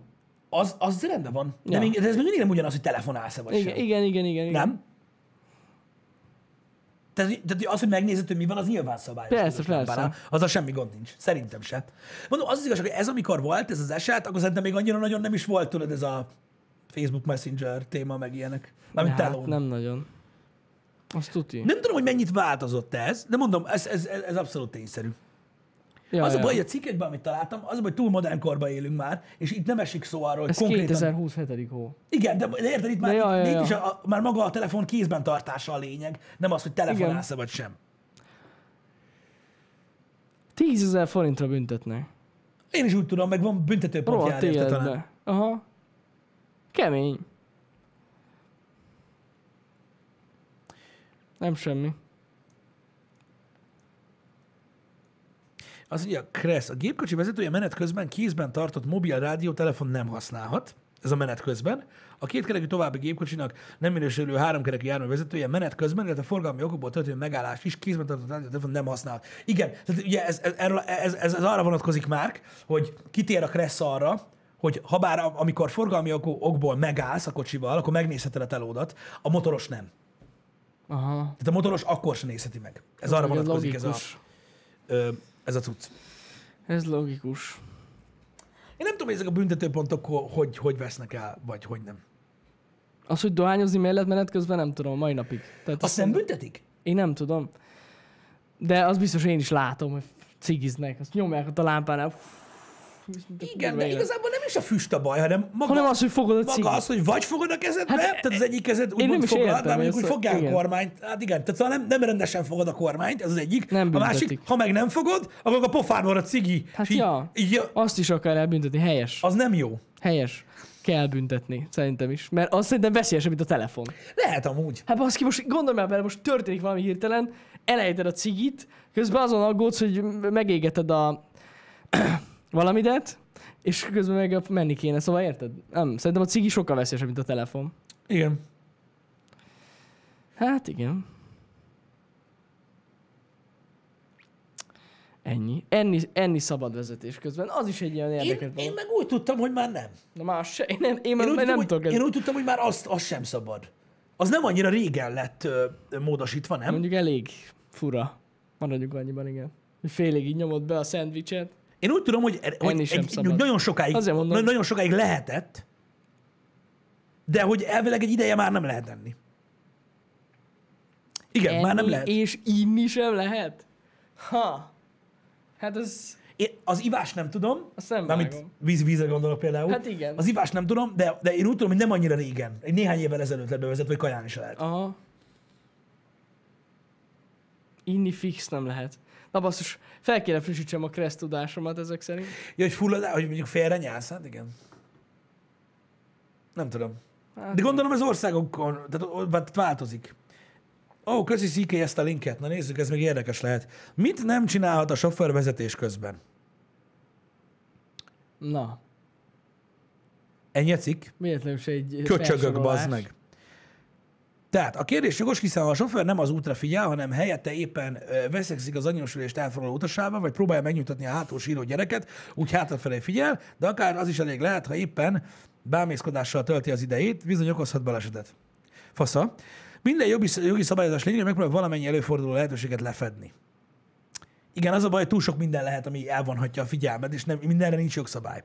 Az, az rendben van. De, Ja. még, de ez még mindig nem ugyanaz, hogy telefonálsz-e vagy Igen, sem. igen, igen, igen. igen. Nem? Tehát, tehát az, hogy megnézed, hogy mi van, az nyilván szabályos. Persze, persze. Azzal semmi gond nincs. Szerintem se. Mondom, az az igazság, hogy ez amikor volt, ez az eset, akkor szerintem még annyira nagyon nem is volt, tudod, ez a Facebook Messenger téma, meg ilyenek. Mármint Hát, telón. nem nagyon. Azt tuti. Nem tudom, hogy mennyit változott ez, de mondom, ez, ez, ez, ez abszolút tényszerű. Ja, az a ja. baj, hogy a cikkekben, amit találtam, az a baj, hogy túl modern korban élünk már, és itt nem esik szó arról, hogy Ez konkrétan... 2027. hó. Igen, de, de érted, itt már, De ja, ja, itt ja. is a, a, már maga a telefon kézben tartása a lényeg, nem az, hogy telefonálsz vagy sem. 10 ezer forintra büntetnek. Én is úgy tudom, meg van büntetőpont Rohadt jár érte talán. Aha. Kemény. Nem semmi. Az ugye a Kressz, a gépkocsi vezetője menet közben kézben tartott mobil rádió telefon nem használhat. Ez a menet közben. A kétkerekű további gépkocsinak nem minősülő háromkerekű jármű vezetője menet közben, illetve a forgalmi okokból történő megállás is kézben tartott rádió telefon nem használ. Igen, tehát ugye ez, ez, erről- ez, ez, ez arra vonatkozik már, hogy kitér a Kressz arra, hogy ha bár am- amikor forgalmi ok- okból megállsz a kocsival, akkor megnézheted a telódat, a motoros nem. Aha. Tehát a motoros akkor sem nézheti meg. Ez arra Ugye vonatkozik ez a, ö, ez a cucc. Ez logikus. Én nem tudom, hogy ezek a büntetőpontok ho- hogy, hogy vesznek el, vagy hogy nem. Az, hogy dohányozni mellett menet közben nem tudom, mai napig. Tehát Azt nem büntetik? Én nem tudom. De az biztos én is látom, hogy cigiznek, azt nyomják ott a lámpánál. Igen, de igazából nem is a füst a baj, hanem maga, Hanem az, hogy fogod a maga az, hogy vagy fogod a kezedbe, Hát, hát, tehát az egyik kezed úgymond is foglal, értem, de mondjuk úgy ez- fogják a igen. kormányt. Hát igen, tehát szóval nem, nem rendesen fogod a kormányt, ez az egyik. Nem a másik, büntetik. ha meg nem fogod, akkor a van a cigi. Hát így- ja. így, Azt is akar elbüntetni. Helyes. az nem jó. Helyes. Kell büntetni, szerintem is. Mert az szerintem veszélyesebb, mint a telefon. Lehet amúgy. Hát baszki, most gondolj már bele, most történik valami hirtelen, elejted a cigit, közben azon aggódsz, hogy megégeted a valamidet, és közben meg menni kéne, szóval érted? Nem, szerintem a cigi sokkal veszélyesebb, mint a telefon. Igen. Hát igen. Ennyi. Enni, enni szabad vezetés közben. Az is egy ilyen érdekes Én, én meg úgy tudtam, hogy már nem. Na más se. Én nem, én, Én én úgy, nem tudtam, hogy, tudok. én úgy tudtam, hogy már azt, azt sem szabad. Az nem annyira régen lett ö, ö, módosítva, nem? Mondjuk elég fura. Maradjunk annyiban, igen. Félig így nyomod be a szendvicset. Én úgy tudom, hogy, hogy Enni sem egy, szabad. nagyon sokáig, Azért mondom. na- nagyon sokáig lehetett, de hogy elvileg egy ideje már nem lehet enni. Igen, már nem Enni lehet. És inni sem lehet? Ha. Hát ez... Én az ivás nem tudom, Azt nem mármint víz, vízre gondolok például. Hát igen. Az ivás nem tudom, de, de én úgy tudom, hogy nem annyira régen. Egy néhány évvel ezelőtt lett bevezetve, hogy kaján is lehet. Aha. Inni fix nem lehet. Na basszus, fel kéne frissítsem a kressz tudásomat ezek szerint. Ja, hogy fullad, hogy mondjuk félre nyálsz, hát igen. Nem tudom. Hát De gondolom ez országokon, tehát tehát változik. Ó, oh, köszi Szíké ezt a linket. Na nézzük, ez még érdekes lehet. Mit nem csinálhat a sofőr vezetés közben? Na, Ennyi a cikk? véletlenül se egy Köcsögök, bazd meg. Tehát a kérdés jogos, hiszen a sofőr nem az útra figyel, hanem helyette éppen veszekszik az anyósülést elfoglaló utasával, vagy próbálja megnyugtatni a hátul síró gyereket, úgy hátrafelé figyel, de akár az is elég lehet, ha éppen bámészkodással tölti az idejét, bizony okozhat balesetet. Fasza. Minden jogi, jogi szabályozás lényeg, megpróbál valamennyi előforduló lehetőséget lefedni. Igen, az a baj, túl sok minden lehet, ami elvonhatja a figyelmet, és nem, mindenre nincs jogszabály.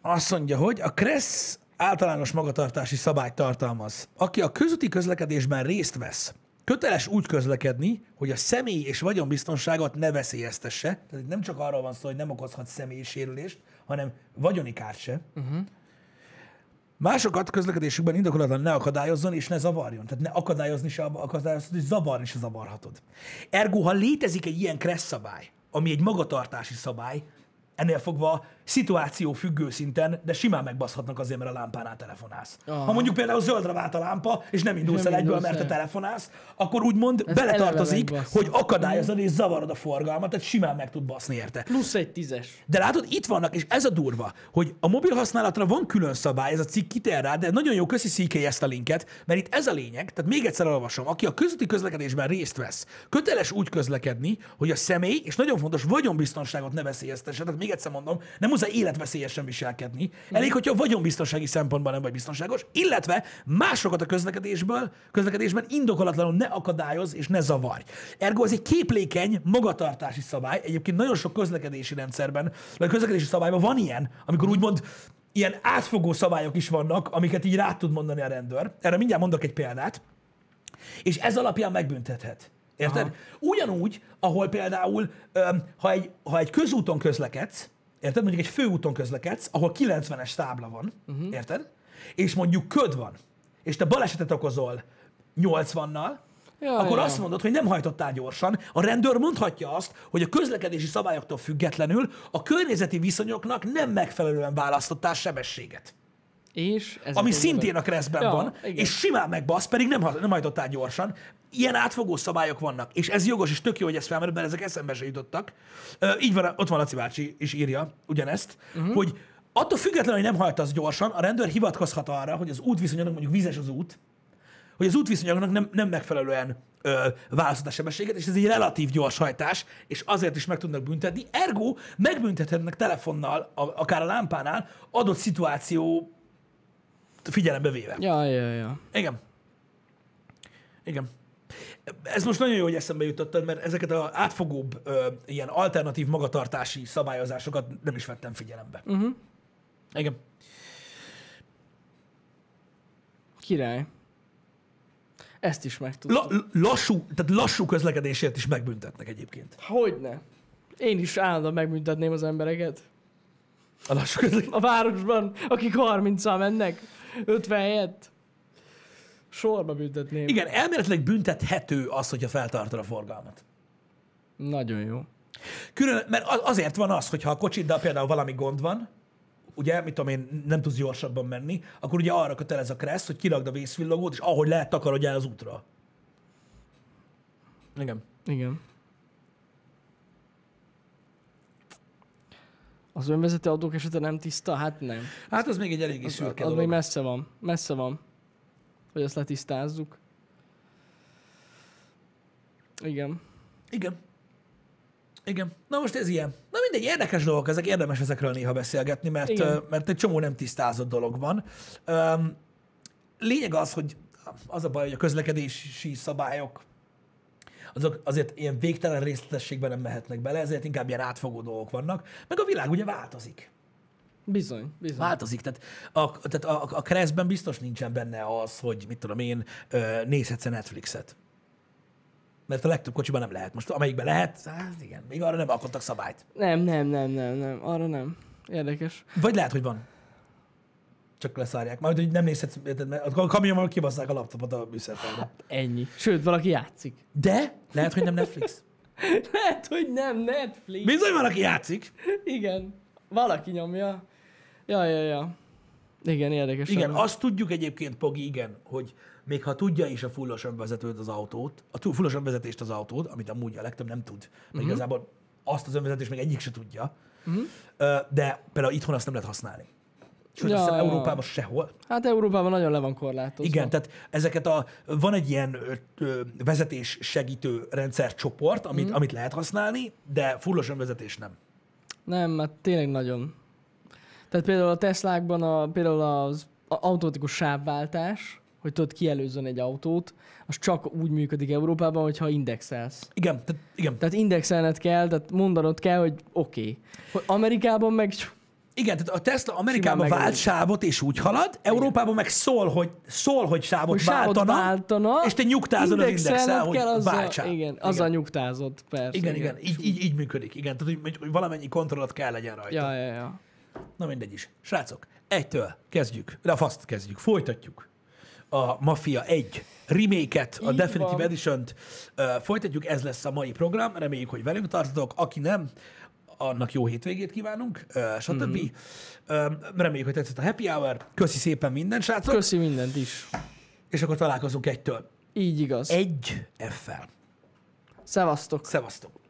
Azt mondja, hogy a KRESZ általános magatartási szabályt tartalmaz. Aki a közúti közlekedésben részt vesz, köteles úgy közlekedni, hogy a személy és vagyonbiztonságot ne veszélyeztesse. Tehát nem csak arról van szó, hogy nem okozhat személyi sérülést, hanem vagyoni kárt se. Uh-huh. Másokat közlekedésükben indokolatlan ne akadályozzon és ne zavarjon. Tehát ne akadályozni se akadályozhatod, és zavarni se zavarhatod. Ergo, ha létezik egy ilyen kressz szabály, ami egy magatartási szabály, ennél fogva szituáció függő szinten, de simán megbaszhatnak azért, mert a lámpánál telefonálsz. Aha. Ha mondjuk például zöldre vált a lámpa, és nem indulsz Nem el egyből, mert te el. telefonálsz, akkor úgymond Ez beletartozik, hogy akadályozod és zavarod a forgalmat, tehát simán meg tud baszni érte. Plusz egy tízes. De látod, itt vannak, és ez a durva, hogy a mobil használatra van külön szabály, ez a cikk kitér rá, de nagyon jó, köszi CK ezt a linket, mert itt ez a lényeg, tehát még egyszer olvasom, aki a közúti közlekedésben részt vesz, köteles úgy közlekedni, hogy a személy, és nagyon fontos, vagyonbiztonságot ne veszélyeztesse, tehát még egyszer mondom, nem hozzá életveszélyesen viselkedni, elég, hogyha vagyonbiztonsági szempontban nem vagy biztonságos, illetve másokat a közlekedésből, közlekedésben indokolatlanul ne akadályoz és ne zavarj. Ergo ez egy képlékeny magatartási szabály, egyébként nagyon sok közlekedési rendszerben, vagy közlekedési szabályban van ilyen, amikor úgymond ilyen átfogó szabályok is vannak, amiket így rá tud mondani a rendőr. Erre mindjárt mondok egy példát. És ez alapján megbüntethet. Érted? Aha. Ugyanúgy, ahol például, ha egy, ha egy közúton közlekedsz, érted? Mondjuk egy főúton közlekedsz, ahol 90-es tábla van, uh-huh. érted? És mondjuk köd van, és te balesetet okozol 80-nal, Ja, akkor ja. azt mondod, hogy nem hajtottál gyorsan. A rendőr mondhatja azt, hogy a közlekedési szabályoktól függetlenül a környezeti viszonyoknak nem megfelelően választottál sebességet. És ez ami szintén a keresztben Ja, van, igen. és simán megbasz, pedig nem, nem hajtottál gyorsan. Ilyen átfogó szabályok vannak, és ez jogos, és tök jó, hogy ez felmerül, mert ezek eszembe se jutottak. Ö, így van, ott van Laci bácsi, és írja ugyanezt, uh-huh. hogy attól függetlenül, hogy nem hajtasz gyorsan, a rendőr hivatkozhat arra, hogy az útviszonyoknak mondjuk vizes az út, hogy az útviszonyoknak nem, nem megfelelően ö, választott a sebességet, és ez egy relatív gyors hajtás, és azért is meg tudnak büntetni. Ergo megbüntethetnek telefonnal, a, akár a lámpánál, adott szituáció figyelembe véve. Ja, ja, ja. Igen. Igen. Ez most nagyon jó, hogy eszembe jutottad, mert ezeket az átfogóbb, ö, ilyen alternatív magatartási szabályozásokat nem is vettem figyelembe. Uh-huh. Igen. Király. Ezt is megtudtam. La, lassú, tehát lassú közlekedésért is megbüntetnek egyébként. Hogyne. Én is állandóan megbüntetném az embereket. A lassú közlekedés. A városban, akik 30-al mennek, 50 helyett. Sorba büntetném. Igen, elméletileg büntethető az, hogyha feltartod a forgalmat. Nagyon jó. Külön, mert azért van az, hogyha a kocsiddal például valami gond van, ugye, mit tudom én, nem tudsz gyorsabban menni, akkor ugye arra kötelez a kressz, hogy kirakd a vészvillogót, és ahogy lehet, takarodj el az útra. Igen. Igen. Az önvezető autók esete nem tiszta? Hát nem. Hát az még egy eléggé Az, szürke az dolog. még messze van. Messze van. Hogy ezt letisztázzuk. Igen. Igen. Igen. Na most ez ilyen. Na mindegy, érdekes dolgok ezek, érdemes ezekről néha beszélgetni, mert, Igen. mert egy csomó nem tisztázott dolog van. Lényeg az, hogy az a baj, hogy a közlekedési szabályok azok azért ilyen végtelen részletességben nem mehetnek bele, ezért inkább ilyen átfogó dolgok vannak, meg a világ ugye változik. Bizony, bizony. Változik. Tehát a, tehát a, a keresztben biztos nincsen benne az, hogy mit tudom én, nézhetsz Netflixet. Mert a legtöbb kocsiban nem lehet. Most amelyikben lehet, hát igen, még arra nem alkottak szabályt. Nem, nem, nem, nem, nem. Arra nem. Érdekes. Vagy lehet, hogy van. Csak leszárják. Majd, hogy nem nézhetsz, mert a kamionban kibasszák a laptopot a műszerfalra. Ennyi. Sőt, valaki játszik. De lehet, hogy nem Netflix. Lehet, hogy nem Netflix. Bizony van, aki játszik. Igen. Valaki nyomja. Ja, ja, ja. Igen, érdekes. Igen, amúgy. azt tudjuk egyébként, Pogi, igen, hogy még ha tudja is a fullosan vezetőt az autót, a fullosan vezetést az autót, amit amúgy a legtöbb nem tud, mert uh-huh. igazából azt az önvezetést még egyik se tudja, uh-huh. de például itthon azt nem lehet használni. Sőt, Ja, ja, ja. Európában sehol. Hát Európában nagyon le van korlátozva. Igen, tehát ezeket a, van egy ilyen ö, vezetés segítő rendszercsoport, amit, amit lehet használni, de fullosan vezetés nem. Nem, mert tényleg nagyon. Tehát például a Teslákban a, például az automatikus sávváltás, hogy tudod kielőzzön egy autót, az csak úgy működik Európában, hogyha indexelsz. Igen, tehát, igen. Tehát indexelned kell, tehát mondanod kell, hogy oké. Okay. Amerikában meg Igen, tehát a Tesla Amerikában vált sávot, és úgy halad, Európában meg szól, hogy, szól, hogy sávot, hogy váltana, váltana, és te nyugtázod az indexel, hogy kell, azzal, váltsál. Igen, azzal nyugtázott, persze. Igen, igen, így, így, így működik. Igen, tehát hogy, hogy valamennyi kontrollat kell legyen rajta. Ja, ja, ja. Na mindegy is. Srácok, egytől kezdjük, de a faszt kezdjük, folytatjuk a Mafia 1 remake-et, a Definitive van. Edition-t uh, folytatjuk, ez lesz a mai program, reméljük, hogy velünk tartotok, aki nem, annak jó hétvégét kívánunk, stb. Mm-hmm. Uh, reméljük, hogy tetszett a happy hour, köszi szépen minden, srácok, Köszi mindent is. és akkor találkozunk egytől. Így igaz. Egy F-fel. Szevasztok. Szevasztok!